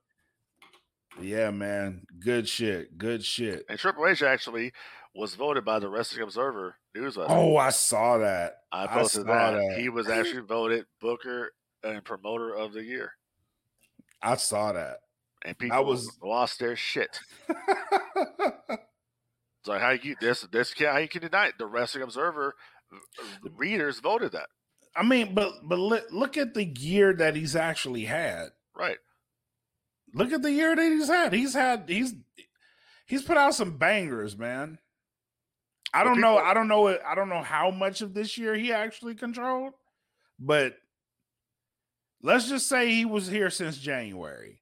Yeah, man. Good shit. Good shit. And Triple H actually was voted by the Wrestling Observer newsletter. Oh, I saw that. I I posted saw that. that. He was actually voted Booker and Promoter of the Year. I saw that. And people was- lost their shit. [laughs] It's like how you this this can how you can deny it? The Wrestling Observer uh, readers voted that I mean, but but look, look at the year that he's actually had. right. Look at the year that he's had. He's had he's he's put out some bangers, man. I don't know. I don't know. I don't know how much of this year he actually controlled, but let's just say he was here since January.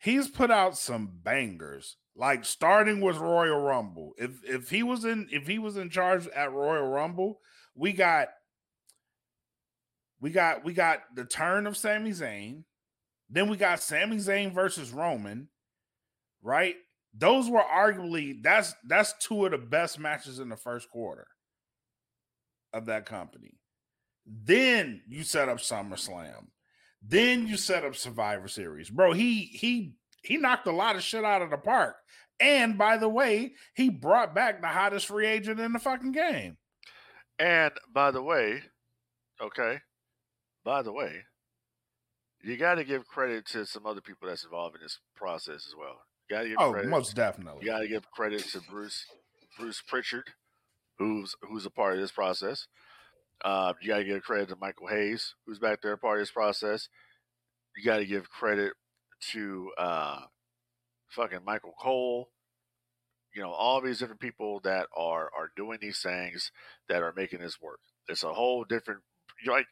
He's put out some bangers, like starting with Royal Rumble. If if he was in if he was in charge at Royal Rumble, we got we got we got the turn of Sami Zayn. Then we got Sami Zayn versus Roman, right? Those were arguably that's that's two of the best matches in the first quarter of that company. Then you set up SummerSlam. Then you set up Survivor Series. Bro, he he he knocked a lot of shit out of the park. And by the way, he brought back the hottest free agent in the fucking game. And by the way, okay, by the way, you got to give credit to some other people that's involved in this process as well. Got to give Oh, credit. most definitely. You got to give credit to Bruce Bruce Pritchard, who's who's a part of this process. Uh, you got to give credit to Michael Hayes, who's back there, part of this process. You got to give credit to uh, fucking Michael Cole. You know, all these different people that are are doing these things that are making this work. It's a whole different. You're like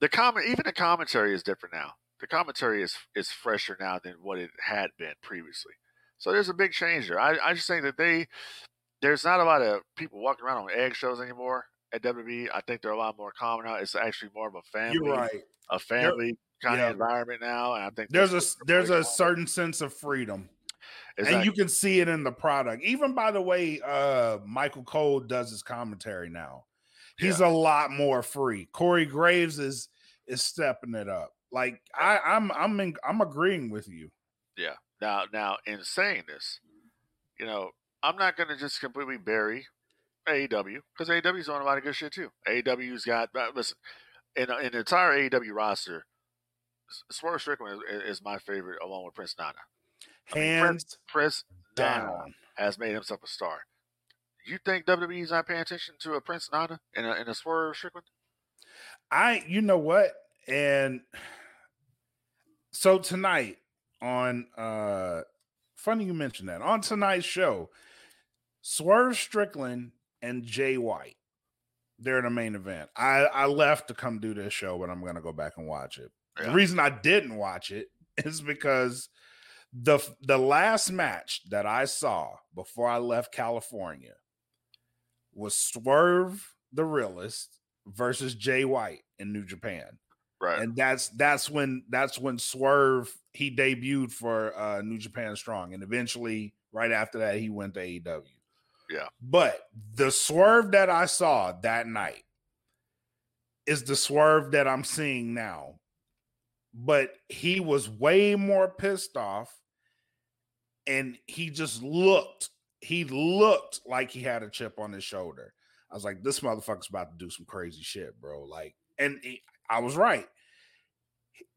the comment, even the commentary is different now. The commentary is is fresher now than what it had been previously. So there's a big change there. I, I just think that they there's not a lot of people walking around on eggshells anymore at WWE. I think they're a lot more common now. It's actually more of a family, You're right. a family kind yeah. of environment now. And I think There's a there's a certain sense of freedom. And you can see it in the product. Even by the way, uh Michael Cole does his commentary now. He's a lot more free. Corey Graves is is stepping it up. Like I, I'm I'm in, I'm agreeing with you. Yeah. Now, now, in saying this, you know, I'm not going to just completely bury AEW because AEW's doing a lot of good shit too. AEW's got uh, listen in in the entire AEW roster. Swerve Strickland is, is my favorite, along with Prince Nana. I mean, Prince Nana down. has made himself a star. You think WWE's not paying attention to a Prince Nana and a, and a Swerve Strickland? I you know what? And so tonight on uh funny you mentioned that. On tonight's show, Swerve Strickland and Jay White. They're in the main event. I I left to come do this show, but I'm gonna go back and watch it. The reason I didn't watch it [laughs] is because the the last match that I saw before I left California was Swerve the Realist versus Jay White in New Japan. Right. And that's that's when that's when Swerve he debuted for uh New Japan Strong and eventually right after that he went to AEW. Yeah. But the swerve that I saw that night is the swerve that I'm seeing now. But he was way more pissed off and he just looked he looked like he had a chip on his shoulder. I was like this motherfucker's about to do some crazy shit, bro. Like and he- I was right.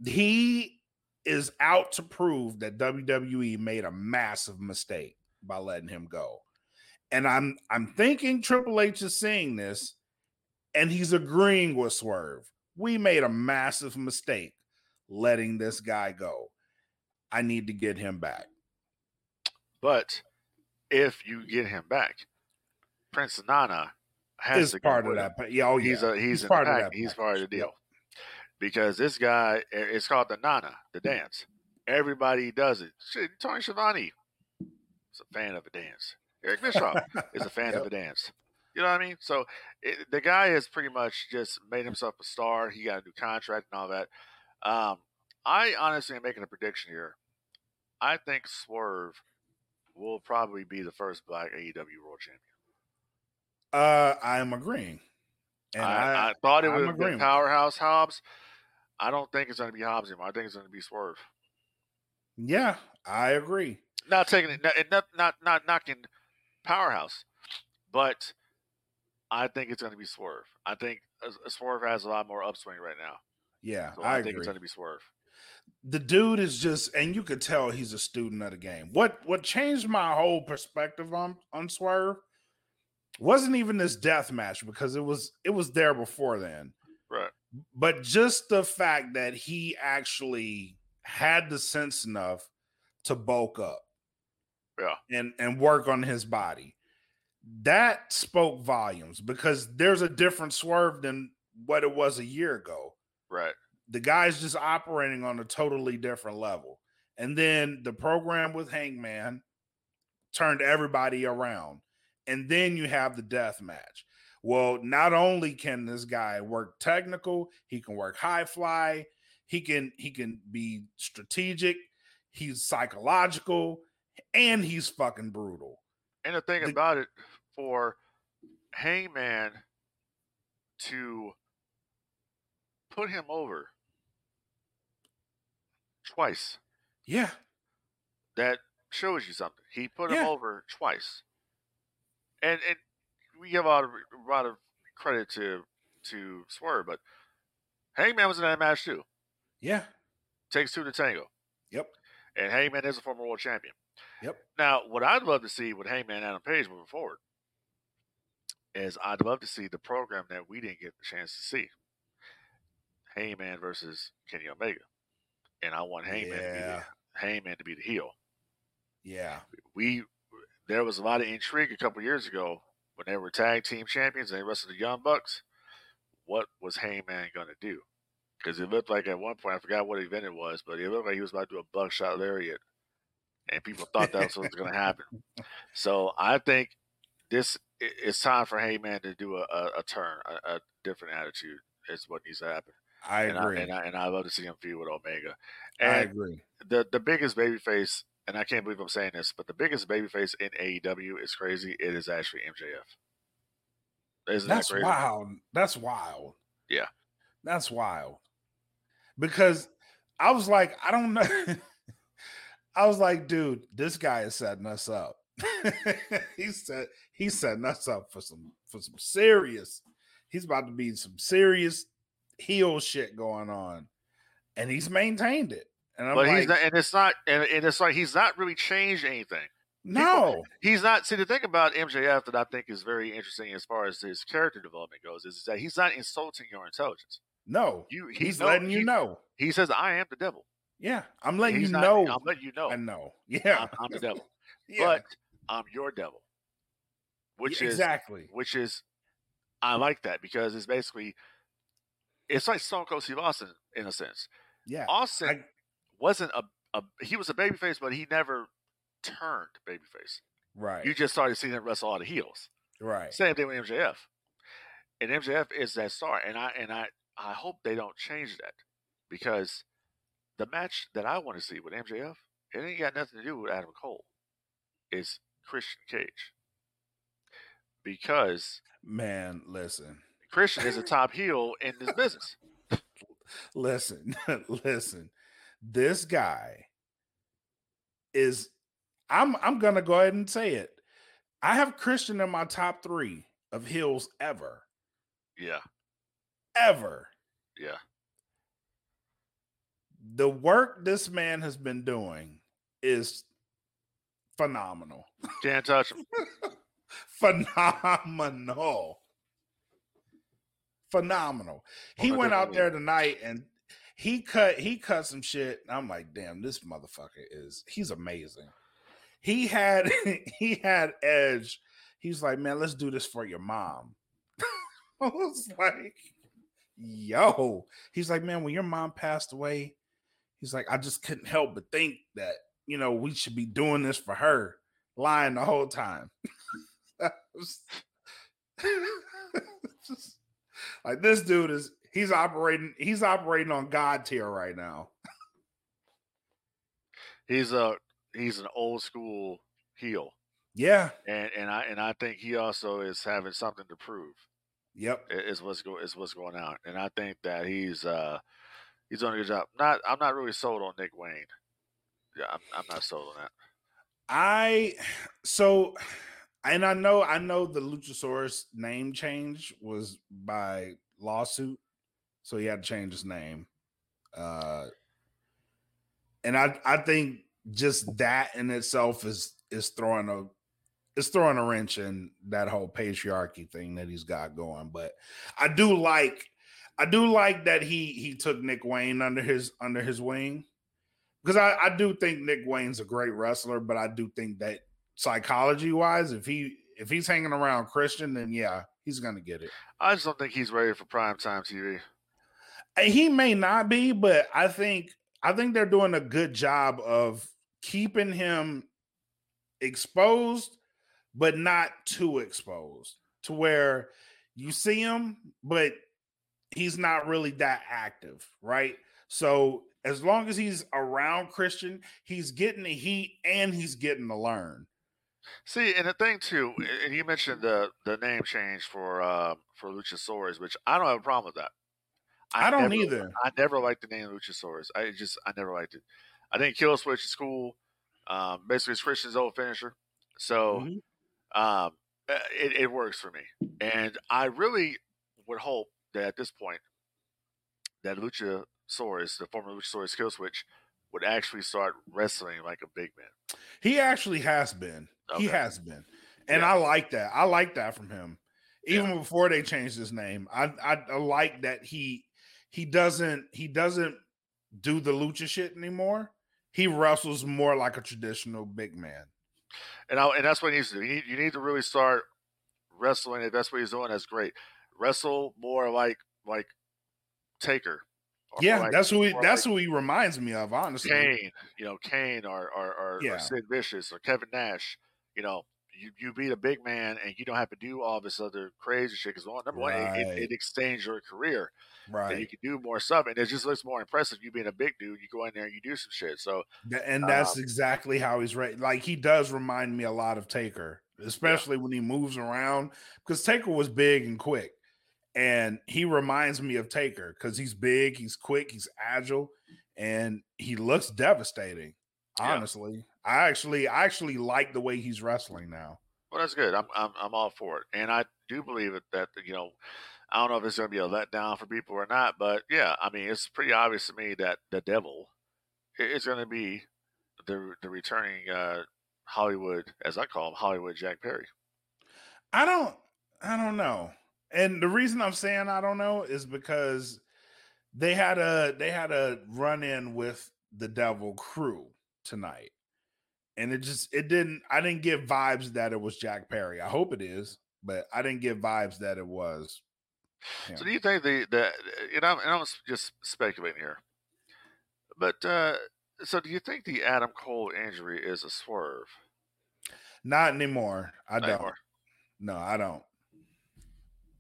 He is out to prove that WWE made a massive mistake by letting him go. And I'm I'm thinking Triple H is seeing this and he's agreeing with Swerve. We made a massive mistake letting this guy go. I need to get him back. But if you get him back, Prince Nana has Is part of that. But yeah, oh, he's a he's, in part the of that He's part of the deal because this guy it's called the Nana, the dance. Everybody does it. Shit, Tony Schiavone is a fan of the dance. Eric Bischoff is a fan Yep. of the dance. You know what I mean? So it, the guy has pretty much just made himself a star. He got a new contract and all that. Um, I honestly am making a prediction here. I think Swerve will probably be the first black AEW World Champion. Uh, I am agreeing. And I, I, I thought it would been. Powerhouse Hobbs. I don't think it's going to be Hobbs anymore. I think it's going to be Swerve. yeah, I agree. Not taking it, not not, not knocking Powerhouse, but I think it's going to be Swerve. I think uh, Swerve has a lot more upswing right now, Yeah, so I, I, think agree. it's going to be Swerve. the dude is just and you could tell he's a student of the game what what changed my whole perspective on on swerve wasn't even this death match because it was it was there before then Right. but just the fact that he actually had the sense enough to bulk up Yeah. and and work on his body that spoke volumes because there's a different swerve than what it was a year ago Right. the guy's just operating on a totally different level. And then the program with Hangman turned everybody around. And then you have the death match. Well, not only can this guy work technical, he can work high fly, he can he can be strategic, he's psychological, and he's fucking brutal. And the thing The- about it, for Hangman to put him over twice, Yeah. that shows you something. He put him over twice, and and we give a lot of, a lot of credit to to Swerve, but Hangman was in that match too. Yeah. Takes two to tango, Yep. and Hangman is a former world champion. Yep. Now, what I'd love to see with Hangman Adam Page moving forward is I'd love to see the program that we didn't get the chance to see. Hangman versus Kenny Omega. And I want Hangman, to, be the, Hangman to be the heel. Yeah. We there was a lot of intrigue a couple years ago when they were tag team champions and they wrestled the Young Bucks. What was Hangman going to do? Because it looked like at one point I forgot what event it was, but it looked like he was about to do a buckshot lariat, and people thought that was going to happen. So I think this it's time for Hangman to do a, a, a turn, a, a different attitude is what needs to happen. I and agree. I, and I and I love to see him feud with Omega. I agree. the the biggest babyface, and I can't believe I'm saying this, but the biggest babyface in AEW is crazy. It is actually MJF. Isn't That's that crazy? wild. That's wild. Yeah. That's wild. Because I was like, I don't know. [laughs] I was like, dude, this guy is setting us up. [laughs] he said he's setting us up for some for some serious. He's about to be some serious heel shit going on, and he's maintained it. And I'm But like, he's not, and it's not, and, and it's like he's not really changed anything. no, He's not. See, the thing about MJF that I think is very interesting as far as his character development goes is, that he's not insulting your intelligence. no, You, he he's know- letting you he- know. He says, "I am the devil." Yeah, I'm letting He's you not- know. I'm letting you know. I know. [laughs] Yeah, I'm, I'm the devil, [laughs] yeah, but I'm your devil, which yeah, is exactly. which is I like that because it's basically it's like Stone Cold Steve Austin in a sense. Yeah, Austin I- wasn't a, a he was a babyface, but he never turned babyface. right, You just started seeing him wrestle all the heels. right. Same thing with MJF. And MJF is that star, and I and I I hope they don't change that because the match that I want to see with MJF it ain't got nothing to do with Adam Cole. It's Christian Cage because Man, listen, Christian is a top heel in this business. [laughs] listen, [laughs] listen. This guy is. I'm. I'm gonna go ahead and say it. I have Christian in my top three of heels ever, Yeah, ever. yeah. The work this man has been doing is phenomenal. Can't touch him. [laughs] phenomenal. Phenomenal. He went out there tonight and he cut he cut some shit. I'm like, damn, this motherfucker is he's amazing. He had [laughs] he had edge. He's like, man, let's do this for your mom. [laughs] I was like, yo. He's like, man, when your mom passed away, he's like, I just couldn't help but think that, you know, we should be doing this for her, lying the whole time. [laughs] Was- [laughs] just- like this dude is he's operating he's operating on god tier right now [laughs] He's a he's an old school heel, yeah and and I and I think he also is having something to prove. yep Is what's go is what's going on, and I think that he's uh he's doing a good job. Not I'm not really sold on Nick Wayne. Yeah, I'm, I'm not sold on that. i so and i know i know the luchasaurus name change was by lawsuit so he had to change his name uh and i i think just that in itself is is throwing a it's throwing a wrench in that whole patriarchy thing that he's got going but i do like i do like that he he took nick wayne under his under his wing because I, I do think Nick Wayne's a great wrestler, but I do think that psychology wise, if he if he's hanging around Christian, then yeah, he's gonna get it. I just don't think he's ready for primetime TV. And he may not be, but I think I think they're doing a good job of keeping him exposed, but not too exposed to where you see him, but he's not really that active, right? So as long as he's around Christian, he's getting the heat and he's getting to learn. See, and the thing too, and you mentioned the the name change for uh, for Luchasaurus, which I don't have a problem with that. I, don't never- either. I never liked the name Luchasaurus. I just I never liked it. I think Kill Switch is cool. Um, basically, it's Christian's old finisher, so Mhm. um, uh, it, it works for me. And I really would hope that at this point, that Luchasaurus, the former Luchasaurus Kill Switch, would actually start wrestling like a big man. He actually has been. He has been, and Yeah. I like that. I like that from him. Even before they changed his name, I, I I like that he he doesn't he doesn't do the lucha shit anymore. He wrestles more like a traditional big man. And I, and that's what he needs to do. You need, you need to really start wrestling. If that's what he's doing, that's great. Wrestle more like like Taker. Yeah, like- that's who he, that's like who he reminds me of. Honestly, Kane. You know, Kane or or, or, Yeah. or Sid Vicious or Kevin Nash. You know, you, you beat a big man and you don't have to do all this other crazy shit. Because number one, it, it, Right. it extends your career. And you can do more stuff, and it just looks more impressive. You being a big dude, you go in there and you do some shit. So And that's Um, exactly how he's right. Like he does remind me a lot of Taker, especially when he moves around. Because Taker was big and quick, and he reminds me of Taker because he's big, he's quick, he's agile, and he looks devastating. Yeah. Honestly, I actually, I actually like the way he's wrestling now. Well, that's good. I'm I'm I'm all for it, and I do believe it that you know, I don't know if it's going to be a letdown for people or not, but yeah, I mean, it's pretty obvious to me that the devil is going to be the the returning uh, Hollywood, as I call him, Hollywood Jack Perry. I don't I don't know. And the reason I'm saying I don't know is because they had a they had a run in with the devil crew tonight. And it just it didn't I didn't get vibes that it was Jack Perry. I hope it is, but I didn't get vibes that it was. So do you think the the and I'm and I'm just speculating here, but uh, so do you think the Adam Cole injury is a swerve? Not anymore. I don't. anymore. No, I don't.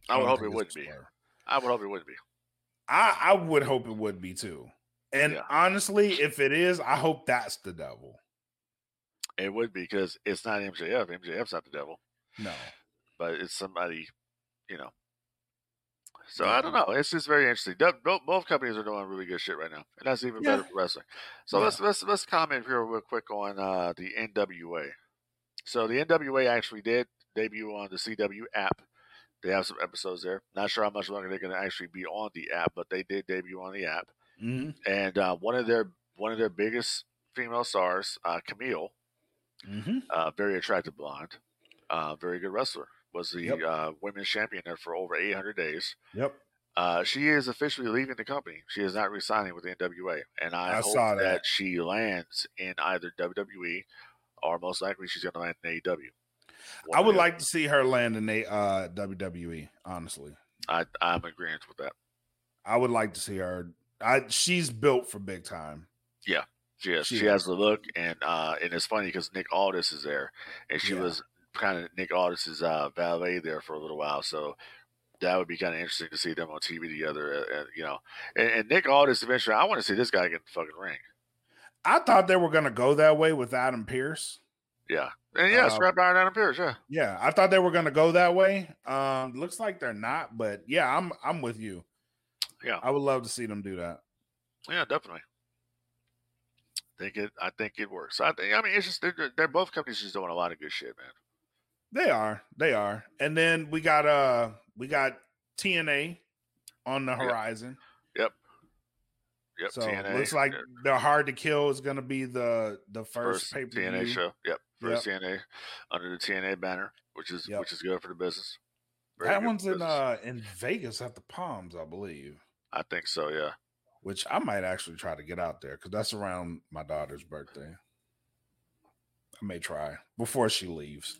I would hope it would be. I would hope it would be. I, I would hope it would be too. And Yeah. honestly, if it is, I hope that's the devil. It would be because it's not MJF. MJF's not the devil. No. but it's somebody, you know. So Yeah. I don't know. It's just very interesting. Both, both- companies are doing really good shit right now, and that's even Yeah. better for wrestling. So let's let's let's comment here real quick on uh, the NWA. So the NWA actually did debut on the CW app. They have some episodes there. Not sure how much longer they're going to actually be on the app, but they did debut on the app. Mhm. And uh, one of their one of their biggest female stars, uh, Kamille, Mhm. uh, very attractive blonde, uh, very good wrestler. Was the Yep. uh, women's champion there for over 800 days. Yep. Uh, she is officially leaving the company. She is not resigning with the NWA, and I, I hope saw that. that. she lands in either WWE or most likely she's going to land in AEW. I would like to see her land in a uh, WWE. Honestly. I, I'm agreeing with that. I would like to see her. I she's built for big time. She has, She she, has the look, and uh, and it's funny because Nick Aldis is there, and she Yeah. was kind of Nick Aldis's uh, valet there for a little while. So that would be kind of interesting to see them on TV together. Uh, uh, you know, and, and Nick Aldis eventually, I want to see this guy get the fucking ring. I thought they were gonna go that way with Adam Pearce. Yeah, and yeah, Uh, Scrap Iron Adam Pearce. Yeah, Yeah, I thought they were gonna go that way. Um, looks like they're not, but yeah, I'm I'm with you. Yeah. I would love to see them do that. yeah, definitely. Think it. I think it works. I think. I mean, it's just they're, they're both companies just doing a lot of good shit, man. They are, they are. And then we got uh we got TNA on the horizon. Yep. Yep. So TNA. looks like yeah, the hard to kill is gonna be the the first first, pay per TNA show. Yep. First TNA under the TNA banner, which is Yep. which is good for the business. Very That one's in uh in Vegas at the Palms, I believe. I think so. Yeah. Which I might actually try to get out there because that's around my daughter's birthday. I may try before she leaves.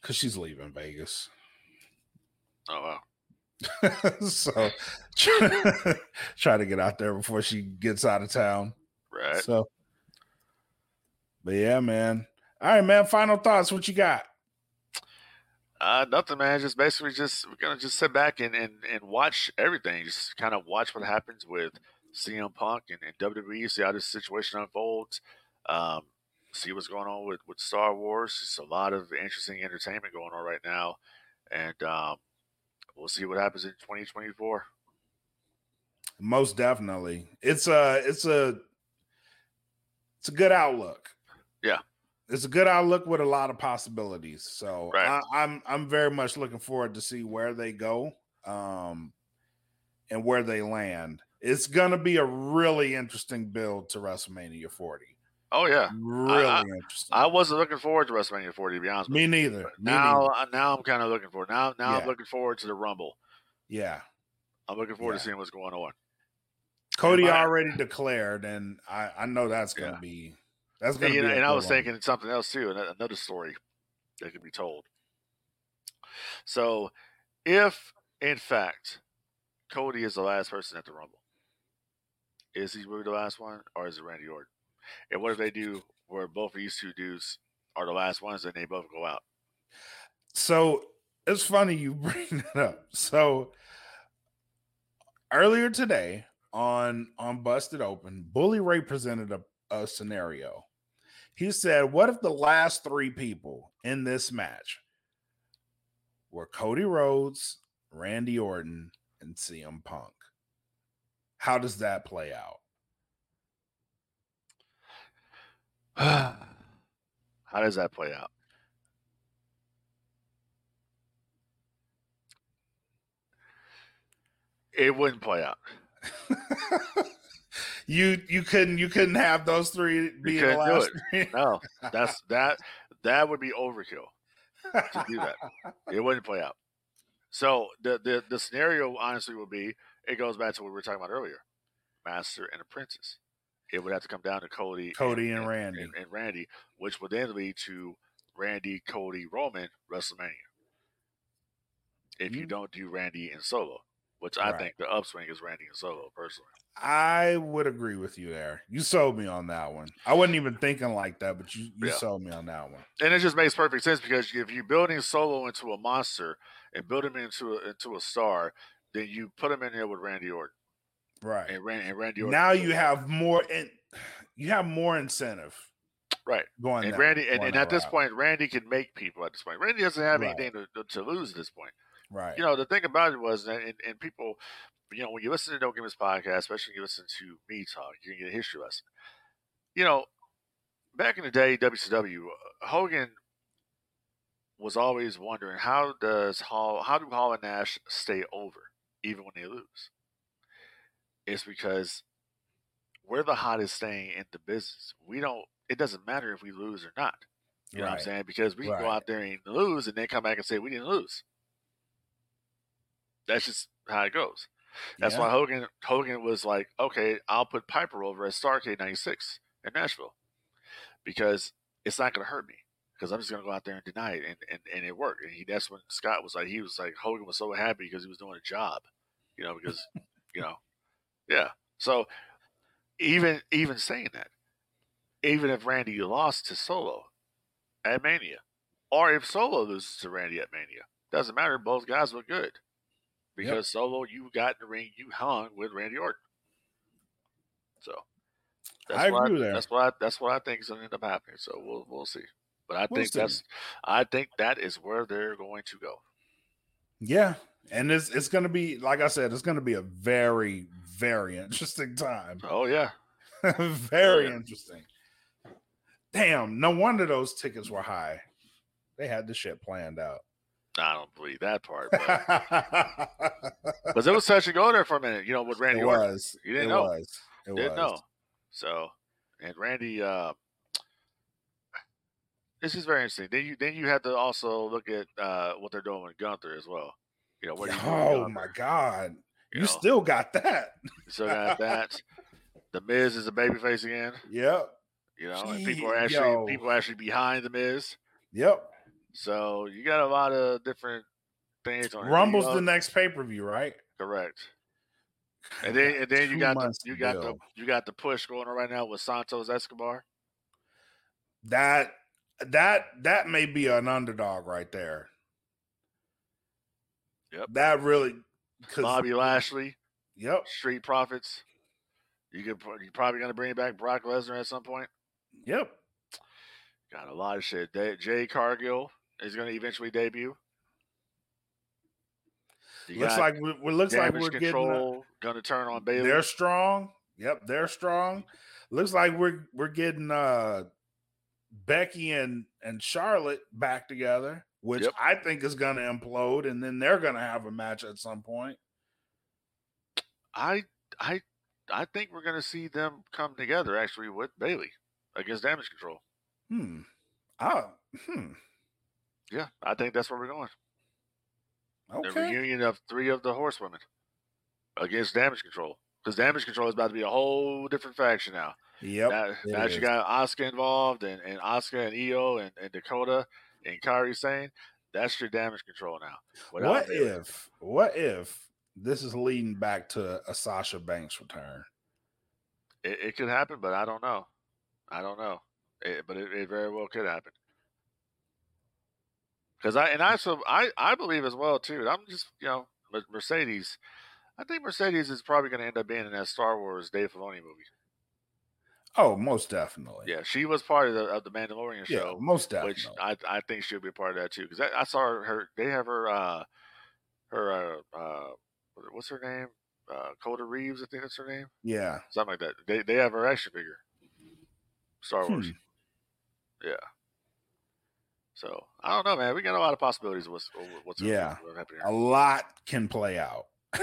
Cause she's leaving Vegas. Oh wow. [laughs] so try, [laughs] try to get out there before she gets out of town. Right. So but yeah, man. All right, man. Final thoughts. What you got? Uh, nothing, man. Just basically, just we're gonna just sit back and and, and watch everything. Just kind of watch what happens with CM Punk and, and WWE. See how this situation unfolds. Um, see what's going on with with Star Wars. It's a lot of interesting entertainment going on right now, and um, we'll see what happens in 2024. Most definitely. It's a it's a it's a good outlook. Yeah. It's a good outlook with a lot of possibilities. So Right. I, I'm I'm very much looking forward to see where they go um and where they land. It's gonna be a really interesting build to WrestleMania 40. Oh yeah, Really I- interesting. I wasn't looking forward to WrestleMania 40 to be honest. with Me you. neither. Me now, neither. uh, now I'm kind of looking forward. Now, now Yeah. I'm looking forward to the Rumble. Yeah. I'm looking forward Yeah. to seeing what's going on. Cody already declared, and I, I know that's gonna Yeah. be that's And, gonna you be. and I was one. thinking something else too, ano- another story that could be told. So, if in fact Cody is the last person at the Rumble, is he really the last one, or is it Randy Orton? And what if they do where both of these two dudes are the last ones and they both go out? So it's funny you [laughs] bring that up. So earlier today on on Busted Open, Bully Ray presented a, a scenario. He said, "What if the last three people in this match were Cody Rhodes, Randy Orton, and CM Punk? How does that play out?" [sighs] How does that play out? It wouldn't play out. [laughs] you you couldn't you couldn't have those three be the last three. No, that's [laughs] that. That would be overkill to do that. It wouldn't play out. So the the the scenario honestly would be it goes back to what we were talking about earlier, master and apprentice. It would have to come down to Cody, Cody and Randy. and, and Randy, which would then lead to Randy, Cody, Roman WrestleMania. If you Mm. don't do Randy and Solo, which I Right. think the upswing is Randy and Solo personally. I would agree with you there. You sold me on that one. I wasn't even thinking like that, but you, you Yeah. sold me on that one. and it just makes perfect sense because if you're building Solo into a monster and build him into a, into a star, then you put him in there with Randy Orton Right. and, Ran, and Randy Orton. Now you have more in, you have more incentive right, going and Randy, and, and at this point, Randy can make people. At this point, Randy doesn't have Right. anything to, to lose at this point. Right. You know, the thing about it was, that, and, and people, you know, when you listen to No Gimmicks podcast, especially when you listen to me talk, you can get a history lesson. You know, back in the day, WCW, uh, Hogan was always wondering how does Hall, how do Hall and Nash stay over even when they lose? It's because we're the hottest thing in the business. We don't. It doesn't matter if we lose or not. You know what I'm saying? Because we can go out there and lose, and then come back and say we didn't lose. That's just how it goes. That's Yeah. why Hogan Hogan was like, okay, I'll put Piper over at Starcade '96 in Nashville because it's not going to hurt me because I'm just going to go out there and deny it, and, and, and it worked. And he, that's when Scott was like, he was like, Hogan was so happy because he was doing a job, you know, because [laughs] you know, yeah. So even even saying that, even if Randy lost to Solo at Mania, or if Solo loses to Randy at Mania, doesn't matter. Both guys look good because Solo, you got in the ring, you hung with Randy Orton. So that's I what agree there. That's what I, that's what I think is going to end up happening. So we'll we'll see. But I We'll think see. that's I think that is where they're going to go. Yeah. And it's it's gonna be like I said, it's gonna be a very, very interesting time. Oh yeah, [laughs] very yeah. interesting. Damn, no wonder those tickets were high. They had the shit planned out. I don't believe that part, but [laughs] because it was touch and go there for a minute. You know, with Randy it Orton, was. You didn't it know. was. It didn't was. know. So, and Randy, uh, this is very interesting. Then you then you have to also look at uh, what they're doing with Gunther as well. You know, what you Oh my god. You You, know? still got that. So got that. The Miz is a babyface again. Yep. You know, and people are actually yo. people are actually behind the Miz. Yep. So you got a lot of different things on. Rumble's the next pay-per-view, right? correct. And then and then you got the, you got the you got the push going on right now with Santos Escobar. that that that may be an underdog right there. Yep. That really cause, Bobby Lashley, Yep. Street Profits. You could you're probably going to bring back Brock Lesnar at some point. Yep. Got a lot of shit. Jade Cargill is going to eventually debut. You looks like we, we looks like we're getting. Control going to turn on Bayley. they're strong. Yep, they're strong. Looks like we're we're getting uh Becky and and Charlotte back together, which Yep. I think is going to implode, and then they're going to have a match at some point. I I I think we're gonna see them come together actually with Bayley against Damage Control. Hmm. Oh. Hmm. Yeah, I think that's where we're going. The reunion of three of the horsewomen against Damage Control. Because Damage Control is about to be a whole different faction now. Yep. now, now that you got Asuka involved and, and Asuka and Io and, and Dakota and Kairi saying that's your damage control now. Without What if? What if this is leading back to a Sasha Banks return? It, it could happen, but I don't know. I don't know. It, but it, it very well could happen. Because I and I so I I believe as well too. I'm just you know Mercedes. I think Mercedes is probably going to end up being in that Star Wars Dave Filoni movie. Oh, most definitely. Yeah, she was part of the of the Mandalorian Yeah, show. most definitely. which I I think she'll be a part of that too. Because I, I saw her, her. They have her. uh Her. Uh, uh What's her name? Uh Coda Reeves. I think that's her name. yeah. Something like that. They they have her action figure. Star Wars. Hmm. Yeah. So I don't know, man. We got a lot of possibilities. What's what's Yeah. what's A lot can play out. [laughs]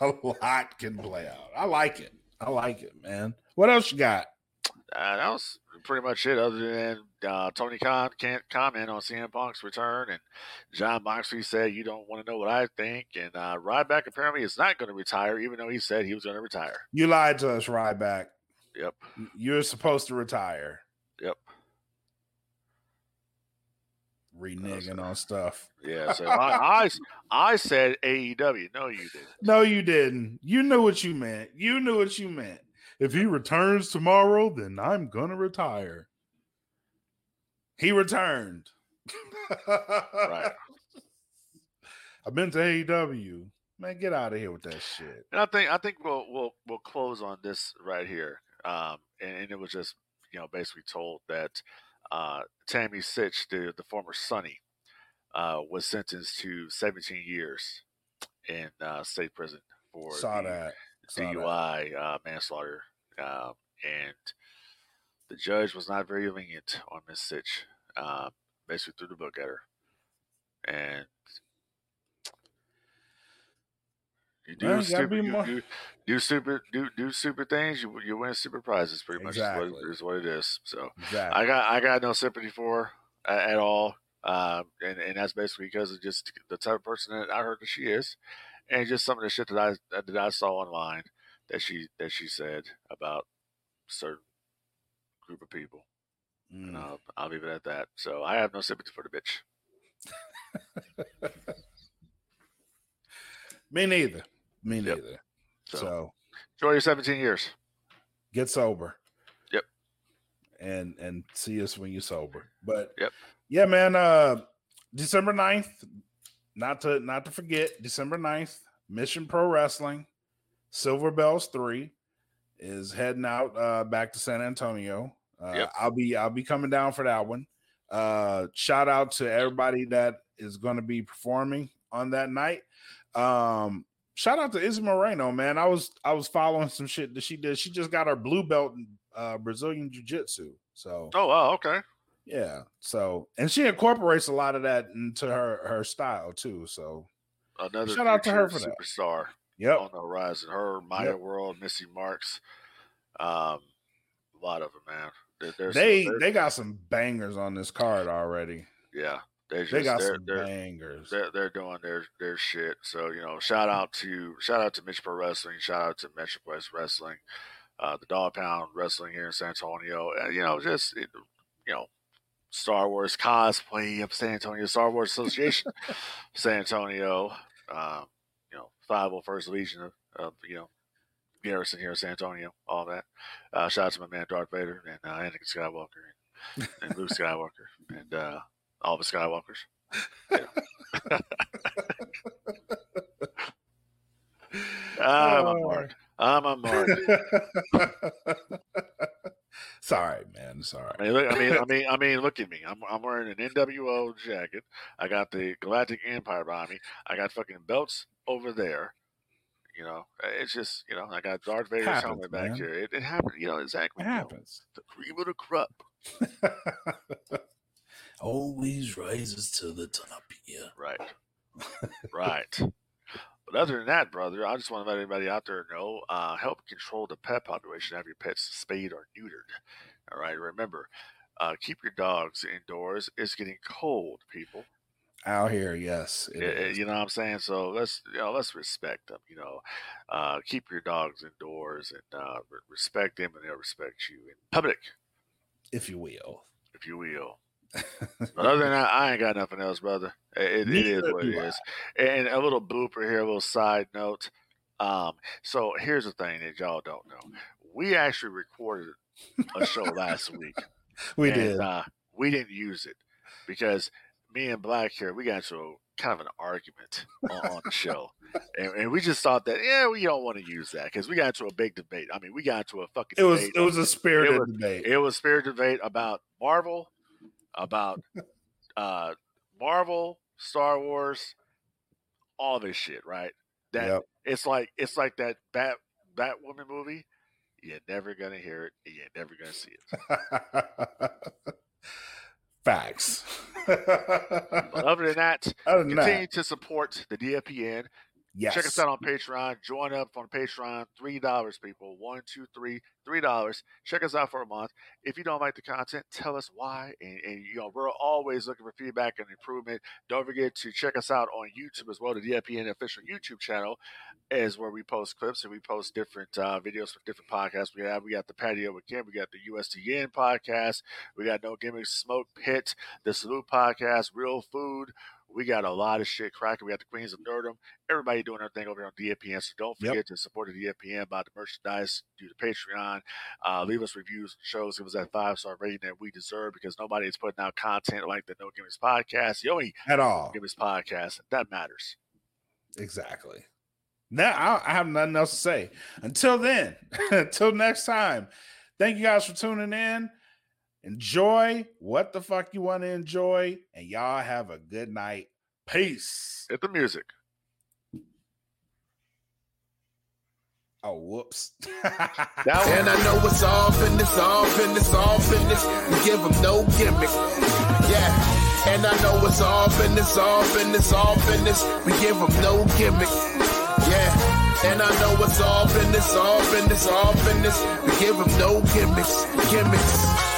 a lot can play out. I like it. I like it, man. What else you got? Uh, that was pretty much it. Other than uh, Tony Khan can't comment on CM Punk's return, and Jon Moxley said you don't want to know what I think, and uh, Ryback apparently is not going to retire, even though he said he was going to retire. You lied to us, Ryback. Yep. You're supposed to retire. Yep. Reneging on stuff. Yeah. So I, I I said AEW. No, you didn't. No, you didn't. You knew what you meant. You knew what you meant. If he returns tomorrow, then I'm gonna retire. He returned. Right. [laughs] I've been to AEW. Man, get out of here with that shit. And I think I think we'll we'll we'll close on this right here. Um, and, and it was just you know basically told that uh, Tammy Sytch, the the former Sunny, uh, was sentenced to 17 years in uh, state prison for Saw that. Saw that. DUI uh, manslaughter, um, and the judge was not very lenient on Miss Sytch. Um, basically threw the book at her, and you do Well, stupid, you, do, do stupid, do do stupid things. You you win stupid prizes. Pretty much is what, it- is what it is. So Exactly. I got I got no sympathy for her at all, um, and and that's basically because of just the type of person that I heard that she is, and just some of the shit that I that I saw online that she that she said about certain group of people. And Mm. I'll, I'll leave it at that. So I have no sympathy for the bitch. [laughs] Me neither. Me Yep. neither. So, so enjoy your 17 years. get sober. Yep. And and see us when you're sober. But Yep. yeah, man, uh December 9th, not to not to forget, December 9th, Mission Pro Wrestling, Silver Bells 3 is heading out uh back to San Antonio. Uh Yep. I'll be I'll be coming down for that one. Uh shout out to everybody that is going to be performing on that night. Um shout out to Izzy Moreno, man. I was I was following some shit that she did. She just got her blue belt in uh Brazilian Jiu-Jitsu. So Oh, wow. Okay. yeah. So and she incorporates a lot of that into her her style too. So Another Shout out to her for that. superstar yep. on the horizon. Her, Maya Yep. World, Missy Marks. Um, a lot of them, man. There- They they got some bangers on this card already. yeah. They just They got they're, some they're, bangers. they're they're doing their their shit. So you know, shout out to shout out to Mission Pro Wrestling, shout out to Metroplex Wrestling, uh, the Dog Pound Wrestling here in San Antonio. Uh, you know, just it, you know, Star Wars cosplay of San Antonio, Star Wars Association, San Antonio. Um, you know, Five Hundred First Legion of, of you know Garrison here in San Antonio, all that. Uh, shout out to my man Darth Vader and uh, Anakin Skywalker and, and Luke [laughs] Skywalker and uh, all the Skywalkers. [laughs] I'm a Oh. mark. I'm a mark. [laughs] Sorry, man. Sorry. I mean, look, I mean, I [laughs] mean, I mean, look at me. I'm I'm wearing an NWO jacket. I got the Galactic Empire behind me. I got fucking belts over there. You know, it's just you know, I got Darth Vader's Happens, helmet back man. here. It, it happened. You know exactly. It you know, happens. the cream of the crop. Always rises to the top. Yeah. Right. right. But other than that, brother, I just want to let everybody out there know uh, help control the pet population. Have your pets spayed or neutered. All right. Remember, uh, keep your dogs indoors. It's getting cold, people. Out here, yes. it it, you know what I'm saying? So let's you know let's respect them. You know, uh, keep your dogs indoors and uh, respect them, and they'll respect you in public, if you will. if you will. But other than that, I ain't got nothing else, brother. It, it, it is what it I. is. And a little blooper here, a little side note. Um, so here's the thing that y'all don't know. We actually recorded a show last week. [laughs] we and, did. Uh, we didn't use it because me and Blak here, we got into a, kind of an argument on, on the show. And, and we just thought that, yeah, we don't want to use that because we got into a big debate. I mean, we got into a fucking it was it was a spirited was- debate. It was fair debate about Marvel, about uh Marvel, Star Wars, all this shit, right? That Yep. it's like it's like that Bat Batwoman movie. You're never gonna hear it. and You're never gonna see it. [laughs] Facts. Other than that, Other than continue that, to support the DFPN. Yes. Check us out on Patreon. Join up on Patreon. Three dollars, people. One, two, three. Three dollars. Check us out for a month. If you don't like the content, tell us why. And, and you know we're always looking for feedback and improvement. Don't forget to check us out on YouTube as well. The DFPN official YouTube channel is where we post clips and we post different uh, videos for different podcasts we have. We got the patio with Kim. We got the USTN podcast. We got No Gimmicks Smoke Pit, the Salute podcast, Real Food. We got a lot of shit cracking. We got the Queens of Nerdum. Everybody doing their thing over here on DFPN. So don't Yep. forget to support the DFPN, by the merchandise, do the Patreon, uh, leave us reviews, shows, give us that five star rating that we deserve because nobody is putting out content like the No Gimmicks podcast. Only At all. Gimmicks podcast that matters. Exactly. Now I, I have nothing else to say. Until then, [laughs] until next time, thank you guys for tuning in. Enjoy what the fuck you want to enjoy, and y'all have a good night. Peace. Hit the music. Oh, whoops. And I know it's all business, all business, all business. We give them no gimmick. Yeah. And I know it's all business, all business, all business. We give them no gimmick. Yeah. And I know it's all business, all business, all business. We give them no gimmicks, gimmicks.